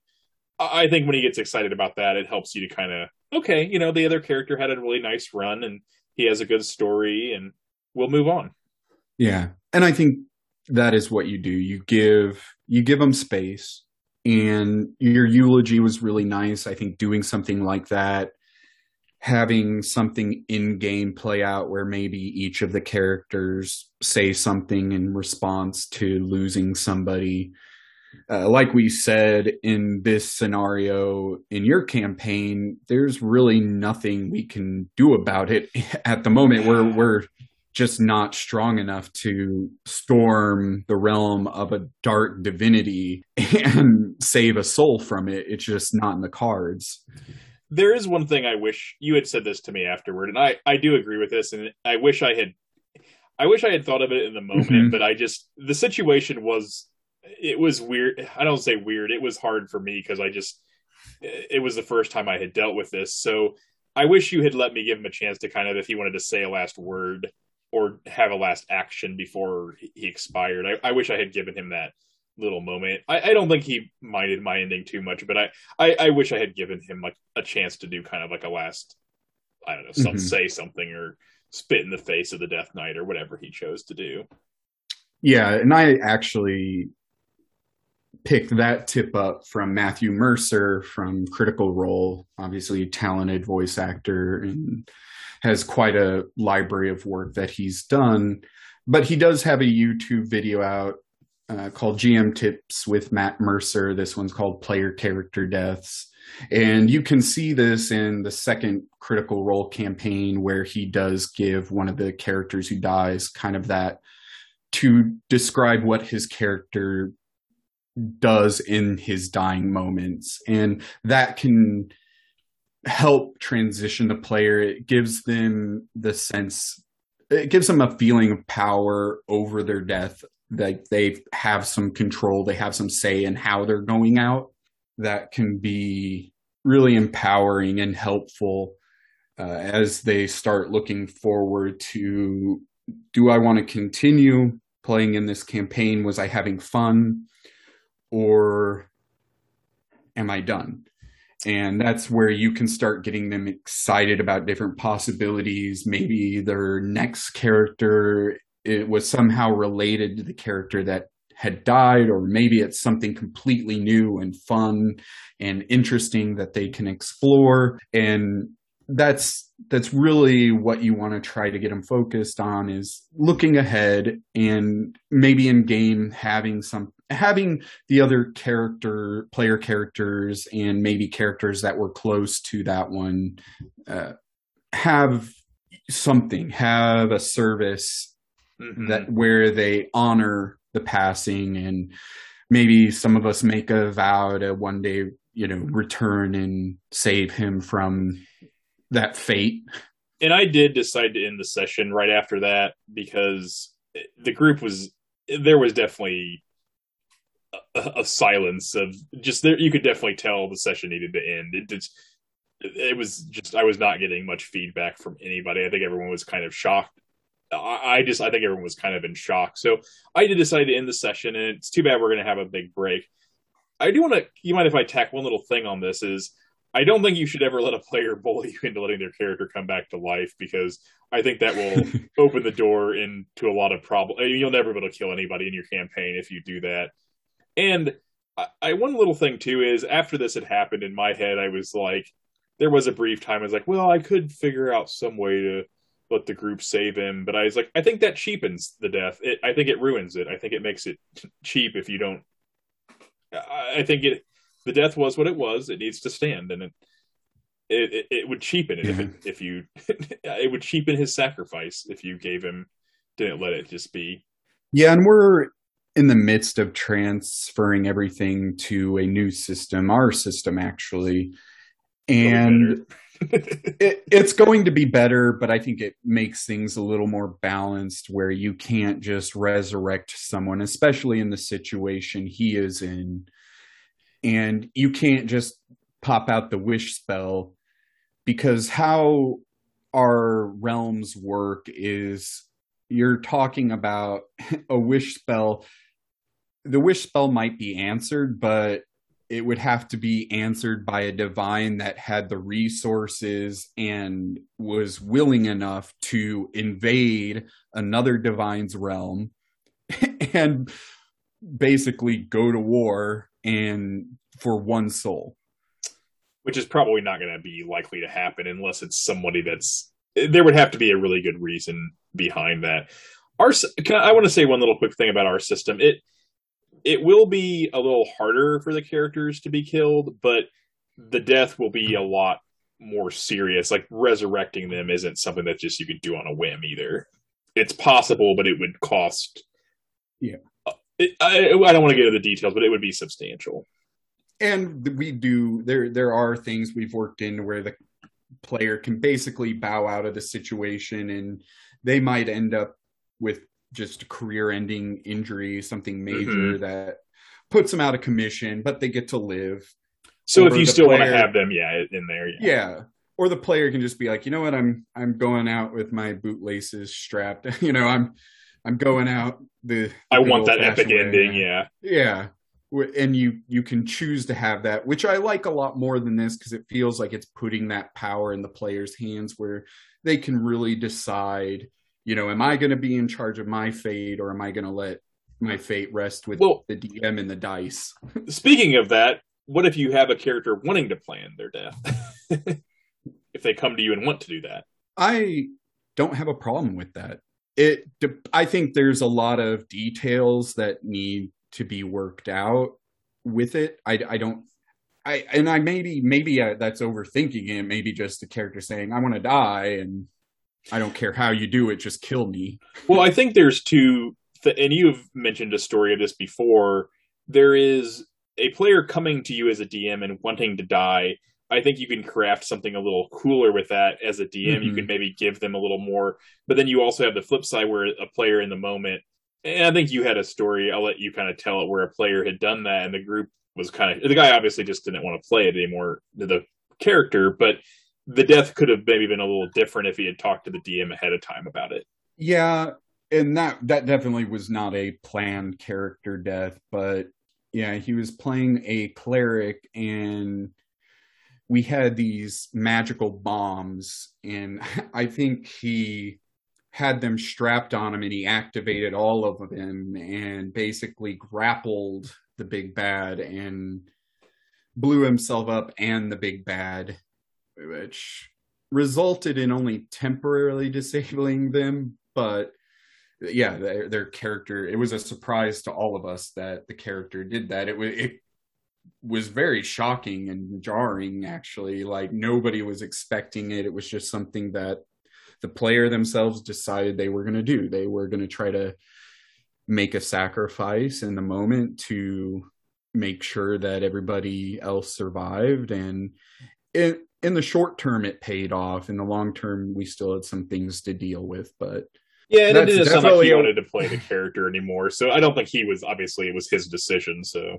I think when he gets excited about that, it helps you to kind of okay, you know, the other character had a really nice run and he has a good story, and we'll move on. Yeah. And I think that is what you do. You give you give them space and your eulogy was really nice. I think doing something like that having something in game play out where maybe each of the characters say something in response to losing somebody uh, like we said in this scenario in your campaign there's really nothing we can do about it at the moment we're we're just not strong enough to storm the realm of a dark divinity and save a soul from it it's just not in the cards There is one thing I wish you had said this to me afterward, and I I do agree with this, and I wish I had. I wish I had thought of it in the moment, Mhm. but I just the situation was it was weird. I don't say weird. It was hard for me because I just it was the first time I had dealt with this. So I wish you had let me give him a chance to kind of if he wanted to say a last word or have a last action before he expired. I, I wish I had given him that little moment. I, I don't think he minded my ending too much, but I, I, I wish I had given him like a chance to do kind of like a last I don't know, some, Mhm. say something or spit in the face of the Death Knight or whatever he chose to do. Yeah, and I actually picked that tip up from Matthew Mercer from Critical Role, obviously talented voice actor and has quite a library of work that he's done. But he does have a YouTube video out uh, called GM Tips with Matt Mercer. This one's called Player Character Deaths. And you can see this in the second Critical Role campaign where he does give one of the characters who dies kind of that to describe what his character does in his dying moments. And that can help transition the player. It gives them the sense it gives them a feeling of power over their death. Like they have some control they have some say in how they're going out. That can be really empowering and helpful uh, as they start looking forward to do i want to continue playing in this campaign? Was i having fun or am i done? And that's where you can start getting them excited about different possibilities. Maybe their next character it was somehow related to the character that had died or maybe it's something completely new and fun and interesting that they can explore. And that's that's really what you want to try to get them focused on is looking ahead and maybe in game having some having the other character player characters and maybe characters that were close to that one uh, have something have a service mm-hmm. that where they honor the passing and maybe some of us make a vow to one day you know return and save him from that fate and i did decide to end the session right after that because the group was there was definitely a, silence of just there you could definitely tell the session needed to end it just it was just i was not getting much feedback from anybody i think everyone was kind of shocked I just I think everyone was kind of in shock. So I did decide to end the session, and it's too bad we're going to have a big break. I do want to. You mind if I tack one little thing on this? Is I don't think you should ever let a player bully you into letting their character come back to life because I think that will open the door into a lot of problems. You'll never be able to kill anybody in your campaign if you do that. And I, I one little thing too is after this had happened in my head, I was like, there was a brief time I was like, well, I could figure out some way to let the group save him. But I was like, I think that cheapens the death. It, I think it ruins it. I think it makes it cheap if you don't. I, I think it. The death was what it was. It needs to stand, and it it, it would cheapen it if it, if you it would cheapen his sacrifice if you gave him didn't let it just be. Yeah, and we're in the midst of transferring everything to a new system, our system actually, and it, it's going to be better, but I think it makes things a little more balanced where you can't just resurrect someone, especially in the situation he is in. And you can't just pop out the wish spell because how our realms work is you're talking about a wish spell. The wish spell might be answered, but it would have to be answered by a divine that had the resources and was willing enough to invade another divine's realm and basically go to war and for one soul. Which is probably not going to be likely to happen unless it's somebody that's there would have to be a really good reason behind that. Our I, I want to say one little quick thing about our system. It it will be a little harder for the characters to be killed, but the death will be a lot more serious. Like resurrecting them isn't something that just you could do on a whim either. It's possible, but it would cost. Yeah, uh, it, I, I don't want to get into the details, but it would be substantial. And we do there. There are things we've worked in where the player can basically bow out of the situation, and they might end up with just career ending injury, something major mm-hmm. that puts them out of commission, but they get to live. So if you still player, want to have them, yeah, in there, yeah. yeah. Or the player can just be like, you know what, I'm I'm going out with my bootlaces strapped. you know, I'm I'm going out the. I want that epic way. ending, yeah. Yeah, and you you can choose to have that, which I like a lot more than this because it feels like it's putting that power in the player's hands where they can really decide you know, am I going to be in charge of my fate or am I going to let my fate rest with well, the DM and the dice? speaking of that, what if you have a character wanting to plan their death? if they come to you and want to do that. I don't have a problem with that. It I think there's a lot of details that need to be worked out with it. I, I don't I and I maybe maybe uh, that's overthinking it. Maybe just the character saying I want to die and I don't care how you do it, just kill me. well, I think there's two th- and you've mentioned a story of this before. There is a player coming to you as a DM and wanting to die. I think you can craft something a little cooler with that as a DM. You Mhm. could maybe give them a little more, but then you also have the flip side where a player in the moment. And I think you had a story. I'll let you kind of tell it where a player had done that, and the group was kind of the guy obviously just didn't want to play it anymore. The character, but the death could have maybe been a little different if he had talked to the DM ahead of time about it. Yeah, and that that definitely was not a planned character death, but yeah, he was playing a cleric and we had these magical bombs and I think he had them strapped on him and he activated all of them and basically grappled the big bad and blew himself up and the big bad which resulted in only temporarily disabling them but yeah their, their character it was a surprise to all of us that the character did that. It was it was very shocking and jarring actually. Like nobody was expecting it. It was just something that the player themselves decided they were going to do. They were going to try to make a sacrifice in the moment to make sure that everybody else survived and it, in the short term it paid off in the long term we still had some things to deal with but Yeah, and it That's didn't sound like he wanted to play the character anymore. So I don't think he was obviously it was his decision. So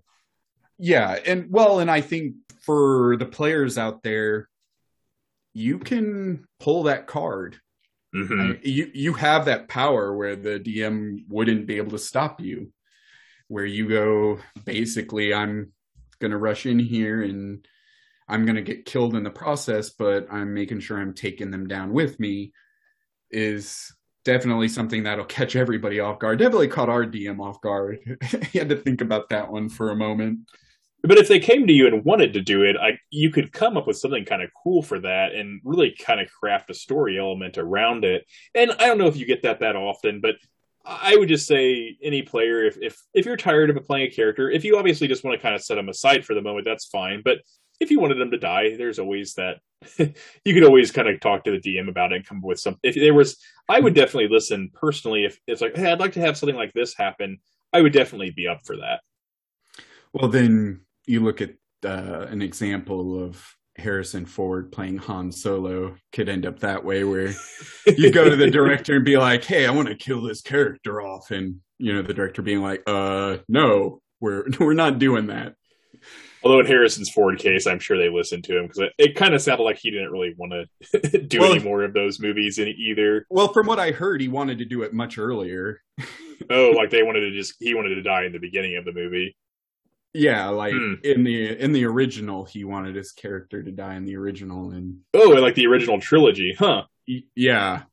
yeah and well and i think for the players out there you can pull that card Mhm. you you have that power where the dm wouldn't be able to stop you where you go basically i'm gonna rush in here and i'm gonna get killed in the process but i'm making sure i'm taking them down with me is definitely something that'll catch everybody off guard definitely caught our dm off guard he had to think about that one for a moment But if they came to you and wanted to do it, I, you could come up with something kind of cool for that and really kind of craft a story element around it. And I don't know if you get that that often, but I would just say any player, if if if you're tired of playing a character, if you obviously just want to kind of set them aside for the moment, that's fine. But if you wanted them to die, there's always that. you could always kind of talk to the DM about it and come up with some. If there was, I would definitely listen personally. If it's like, hey, I'd like to have something like this happen, I would definitely be up for that. Well, then you look at uh, an example of Harrison Ford playing Han Solo could end up that way, where you go to the director and be like, "Hey, I want to kill this character off," and you know the director being like, "Uh, no, we're we're not doing that." Although in Harrison's Ford case, I'm sure they listened to him because it, it kind of sounded like he didn't really want to do Well- any more of those movies in either. Well, from what I heard, he wanted to do it much earlier. Oh, like they wanted to just he wanted to die in the beginning of the movie. Yeah, like Hmm. in the in the original, he wanted his character to die in the original, and Oh, and like the original trilogy, huh? yeah,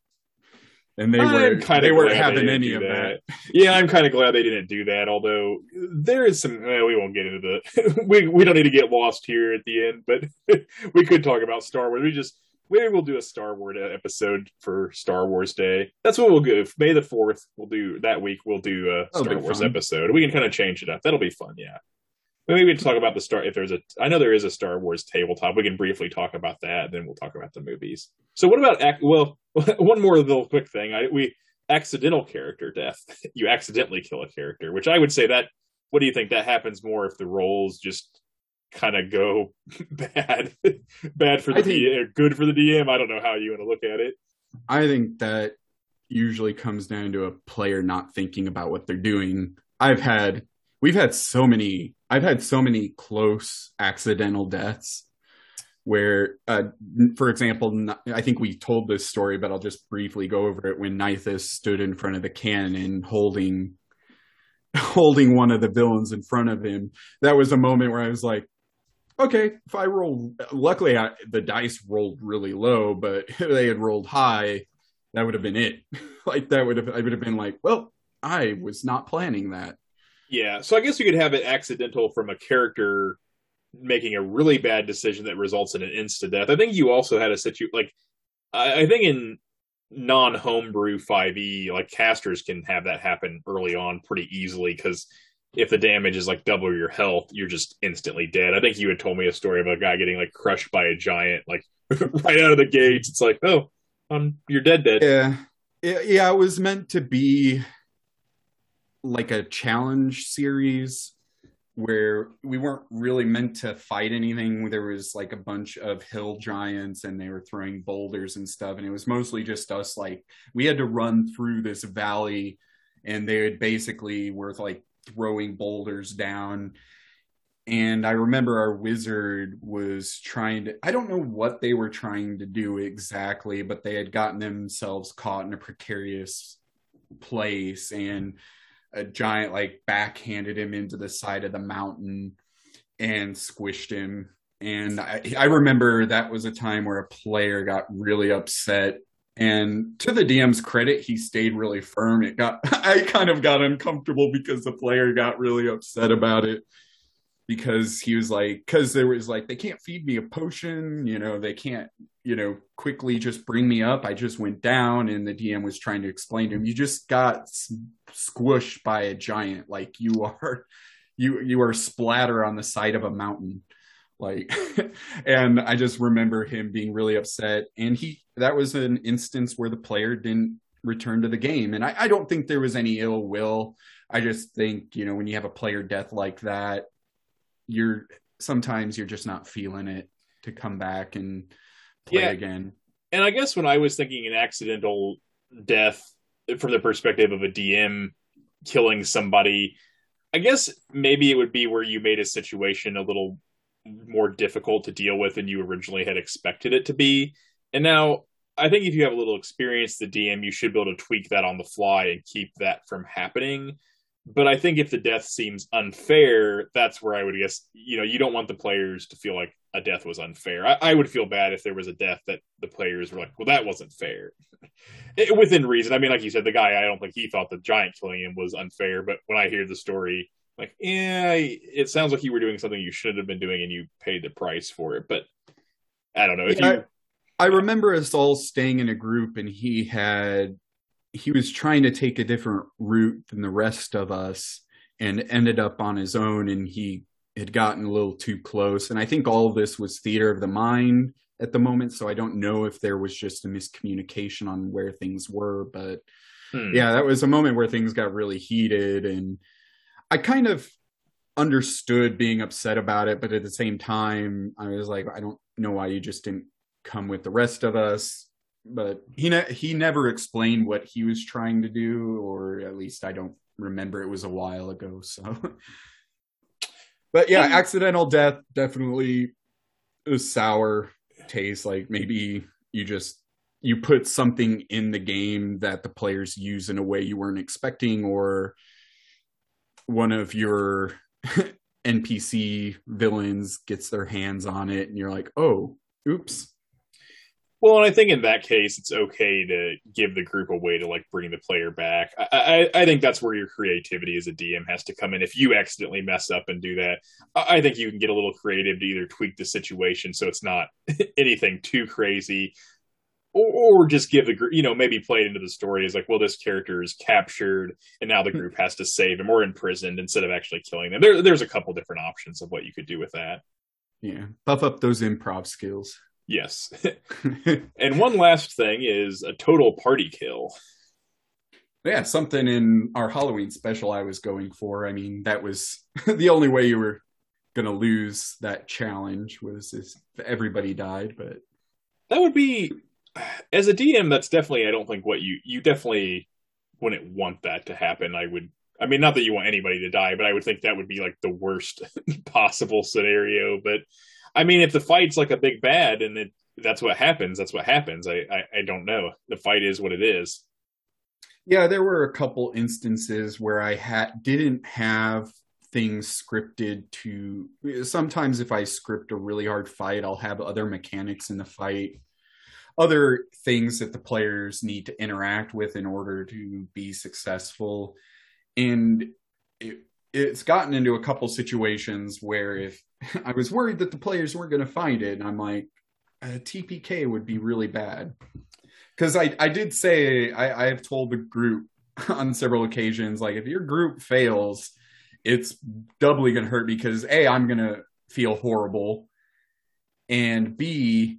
and they I'm weren't kinda they weren't they having didn't any of that. Yeah, I'm kind of glad they didn't do that. Although there is some, eh, we won't get into the. we we don't need to get lost here at the end, but we could talk about Star Wars. We just maybe we'll do a Star Wars episode for Star Wars Day. That's what we'll do. May the fourth, we'll do that week. We'll do a That'll Star Wars fun. episode. We can kind of change it up. That'll be fun. Yeah. Maybe we can talk about the Star. If there's a, I know there is a Star Wars tabletop. We can briefly talk about that. Then we'll talk about the movies. So what about? Well, one more little quick thing. I we accidental character death. You accidentally kill a character, which I would say that. What do you think? That happens more if the rolls just kind of go bad, bad for the think- DM, good for the DM. I don't know how you want to look at it. I think that usually comes down to a player not thinking about what they're doing. I've had we've had so many I've had so many close accidental deaths where uh for example I think we told this story but I'll just briefly go over it when Nithis stood in front of the cannon holding holding one of the villains in front of him that was a moment where I was like okay if I roll luckily I, the dice rolled really low but if they had rolled high that would have been it. like that would have I would have been like, well, I was not planning that. Yeah, so I guess you could have it accidental from a character making a really bad decision that results in an insta death. I think you also had a situation like I, I think in non homebrew 5e, like casters can have that happen early on pretty easily because if the damage is like double your health, you're just instantly dead. I think you had told me a story of a guy getting like crushed by a giant, like right out of the gates. It's like, oh, um, you're dead, dead. Yeah, yeah, it was meant to be like a challenge series where we weren't really meant to fight anything. There was like a bunch of hill giants and they were throwing boulders and stuff. And it was mostly just us like we had to run through this valley and they would basically were like throwing boulders down. And I remember our wizard was trying to, I don't know what they were trying to do exactly, but they had gotten themselves caught in a precarious place. And a giant like backhanded him into the side of the mountain and squished him. And I, I remember that was a time where a player got really upset. And to the DM's credit, he stayed really firm. It got I kind of got uncomfortable because the player got really upset about it because he was like because there was like they can't feed me a potion you know they can't you know quickly just bring me up. I just went down and the dm was trying to explain to him you just got squished by a giant. Like you are you you are splatter on the side of a mountain. Like and i just remember him being really upset. And he that was an instance where the player didn't return to the game. And I, I don't think there was any ill will. I just think you know when you have a player death like that you're sometimes you're just not feeling it to come back and play yeah. again. And I guess when I was thinking an accidental death from the perspective of a DM killing somebody, I guess maybe it would be where you made a situation a little more difficult to deal with than you originally had expected it to be. And now I think if you have a little experience, the DM, you should be able to tweak that on the fly and keep that from happening. But I think if the death seems unfair, that's where I would guess, you know, you don't want the players to feel like a death was unfair. I, I would feel bad if there was a death that the players were like, well, that wasn't fair. it, within reason. I mean, like you said, the guy, I don't think he thought the giant killing him was unfair. But when I hear the story, like, yeah, it sounds like you were doing something you shouldn't have been doing and you paid the price for it. But I don't know. If yeah, you. I, I remember us all staying in a group and he had he was trying to take a different route than the rest of us and ended up on his own and he had gotten a little too close and i think all of this was theater of the mind at the moment so i don't know if there was just a miscommunication on where things were but hmm. yeah that was a moment where things got really heated and i kind of understood being upset about it but at the same time i was like i don't know why you just didn't come with the rest of us but he ne- he never explained what he was trying to do, or at least I don't remember. It was a while ago, so. but yeah, hmm. accidental death definitely a sour taste. Like maybe you just you put something in the game that the players use in a way you weren't expecting, or one of your NPC villains gets their hands on it, and you're like, oh, oops well, and I think in that case, it's okay to give the group a way to like bring the player back. I, I, I, think that's where your creativity as a DM has to come in. If you accidentally mess up and do that, I think you can get a little creative to either tweak the situation so it's not anything too crazy, or, or just give the group, you know, maybe play it into the story as like, well, this character is captured and now the hmm. group has to save him or imprisoned instead of actually killing them. There, there's a couple different options of what you could do with that. Yeah, buff up those improv skills. Yes. and one last thing is a total party kill. Yeah, something in our Halloween special I was going for. I mean, that was the only way you were going to lose that challenge was if everybody died, but that would be as a DM that's definitely I don't think what you you definitely wouldn't want that to happen. I would I mean not that you want anybody to die, but I would think that would be like the worst possible scenario, but I mean, if the fight's like a big bad and it, that's what happens, that's what happens. I, I, I don't know. The fight is what it is. Yeah, there were a couple instances where I had didn't have things scripted to sometimes if I script a really hard fight, I'll have other mechanics in the fight, other things that the players need to interact with in order to be successful. And it, it's gotten into a couple situations where if I was worried that the players weren't going to find it, and I'm like, uh, a TPK would be really bad. Because I I did say I I have told the group on several occasions like if your group fails, it's doubly going to hurt because a I'm going to feel horrible, and b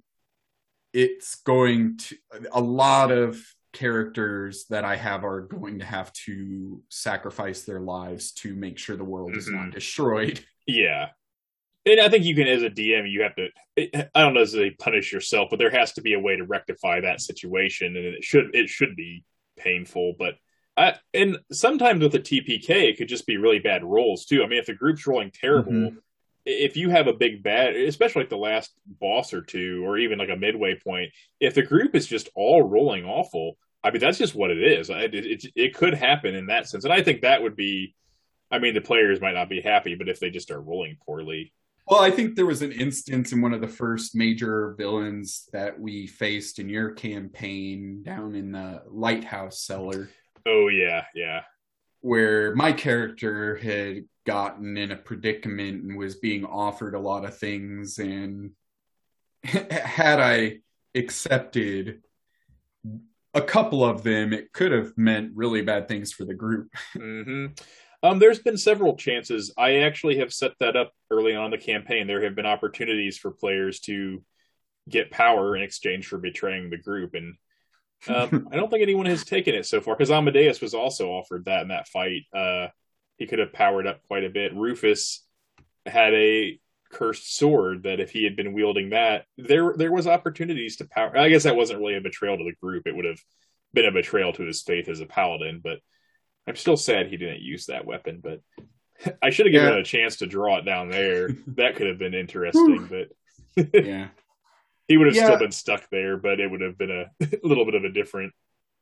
it's going to a lot of characters that I have are going to have to sacrifice their lives to make sure the world is not Mhm. destroyed. Yeah. And I think you can, as a DM, you have to. I don't know they punish yourself, but there has to be a way to rectify that situation, and it should it should be painful. But I and sometimes with a TPK, it could just be really bad rolls too. I mean, if the group's rolling terrible, Mhm. if you have a big bad, especially like the last boss or two, or even like a midway point, if the group is just all rolling awful, I mean, that's just what it is. It, it, it could happen in that sense, and I think that would be. I mean, the players might not be happy, but if they just are rolling poorly, Well, I think there was an instance in one of the first major villains that we faced in your campaign down in the lighthouse cellar oh yeah, yeah, where my character had gotten in a predicament and was being offered a lot of things and had I accepted a couple of them it could have meant really bad things for the group. hmm Um, there's been several chances. I actually have set that up early on in the campaign. There have been opportunities for players to get power in exchange for betraying the group, and um, I don't think anyone has taken it so far. Because Amadeus was also offered that in that fight. Uh, he could have powered up quite a bit. Rufus had a cursed sword that if he had been wielding that, there there was opportunities to power. I guess that wasn't really a betrayal to the group. It would have been a betrayal to his faith as a paladin, but I'm still sad he didn't use that weapon, but I should have given Yeah. it a chance to draw it down there. that could have been interesting, but yeah. he would have Yeah. still been stuck there, but it would have been a, a little bit of a different.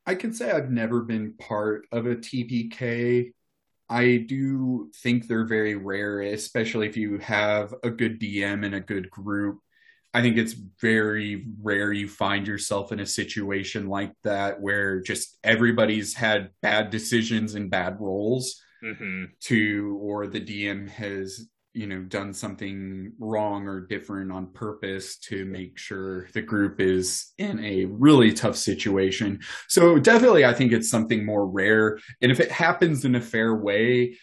I can say I've never been part of a TPK. I do think they're very rare, especially if you have a good DM and a good group. I think it's very rare you find yourself in a situation like that where just everybody's had bad decisions and bad rolls hmm to or the DM has you know done something wrong or different on purpose to make sure the group is in a really tough situation. So definitely i think it's something more rare. And if it happens in a fair way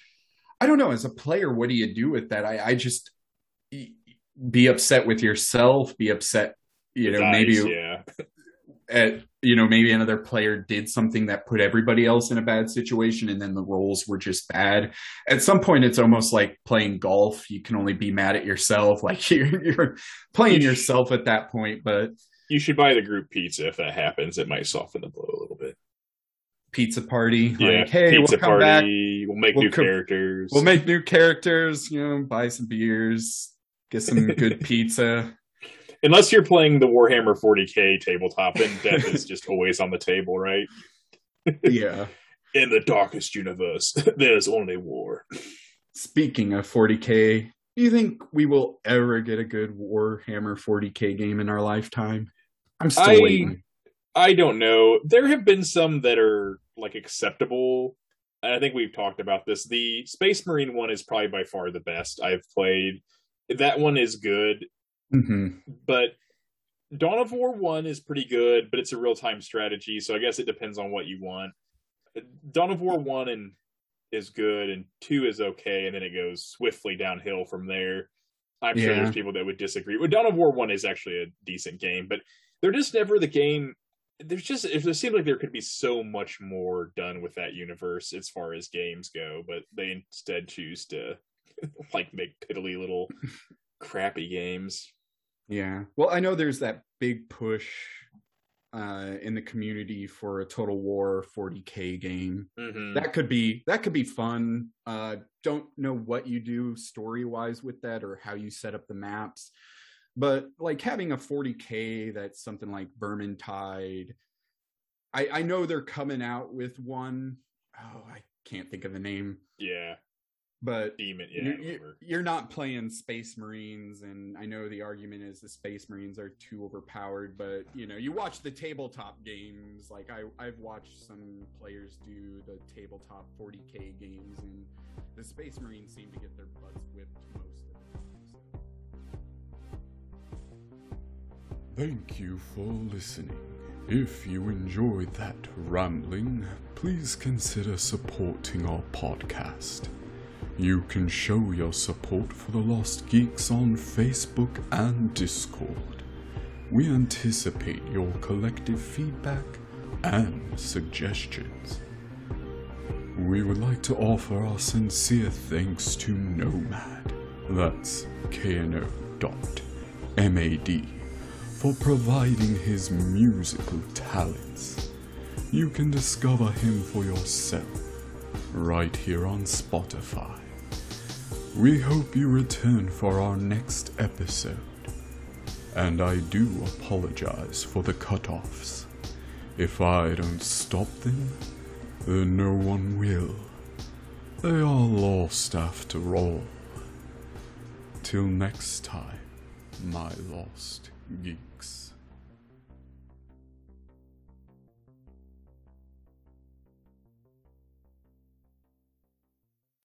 i don't know as a player what do you do with that? I, I just be upset with yourself be upset you know maybe yeah, at you know maybe another player did something that put everybody else in a bad situation and then the rolls were just bad at some point it's almost like playing golf you can only be mad at yourself like you're, you're playing yourself at that point but you should buy the group pizza if that happens. It might soften the blow a little bit. pizza party Yeah, like hey pizza we'll come back party. We'll make We'll new com- characters. we'll make new characters you know buy some beers get some good pizza Unless you're playing the Warhammer 40k tabletop, then death is just always on the table, right? yeah In the darkest universe, there's only war. speaking of 40k do you think we will ever get a good warhammer 40k game in our lifetime i'm still I- waiting I don't know. There have been some that are like acceptable. And I think we've talked about this. The Space Marine one is probably by far the best I've played. That one is good, hmm but Dawn of War 1 is pretty good, but it's a real time strategy, so I guess it depends on what you want. Dawn of War 1 and is good and 2 is okay and then it goes swiftly downhill from there. I'm sure there's people that would disagree. Well, Dawn of War 1 is actually a decent game, but they're just never the game there's just it seems like there could be so much more done with that universe as far as games go, but they instead choose to like make piddly little crappy games. Yeah. Well, I know there's that big push uh, in the community for a Total War 40k game. hmm That could be that could be fun. Uh, don't know what you do story wise with that or how you set up the maps, but like having a 40k that's something like Vermintide. I I know they're coming out with one. Oh, I can't think of the name, Yeah, but demon. Yeah, you're, you're- you're not playing space marines and i know the argument is the space marines are too overpowered but you know you watch the tabletop games like I, i've watched some players do the tabletop 40k games and the space marines seem to get their butts whipped most of the time so. Thank you for listening. If you enjoyed that rambling, please consider supporting our podcast. You can show your support for the Lost Geeks on Facebook and Discord. We anticipate your collective feedback and suggestions. We would like to offer our sincere thanks to Nomad, that's K-N-O dot M-A-D, for providing his musical talents. You can discover him for yourself right here on Spotify. We hope you return for our next episode. And I do apologize for the cutoffs. If I don't stop them, then no one will. They are lost after all. Till next time, my lost geeks.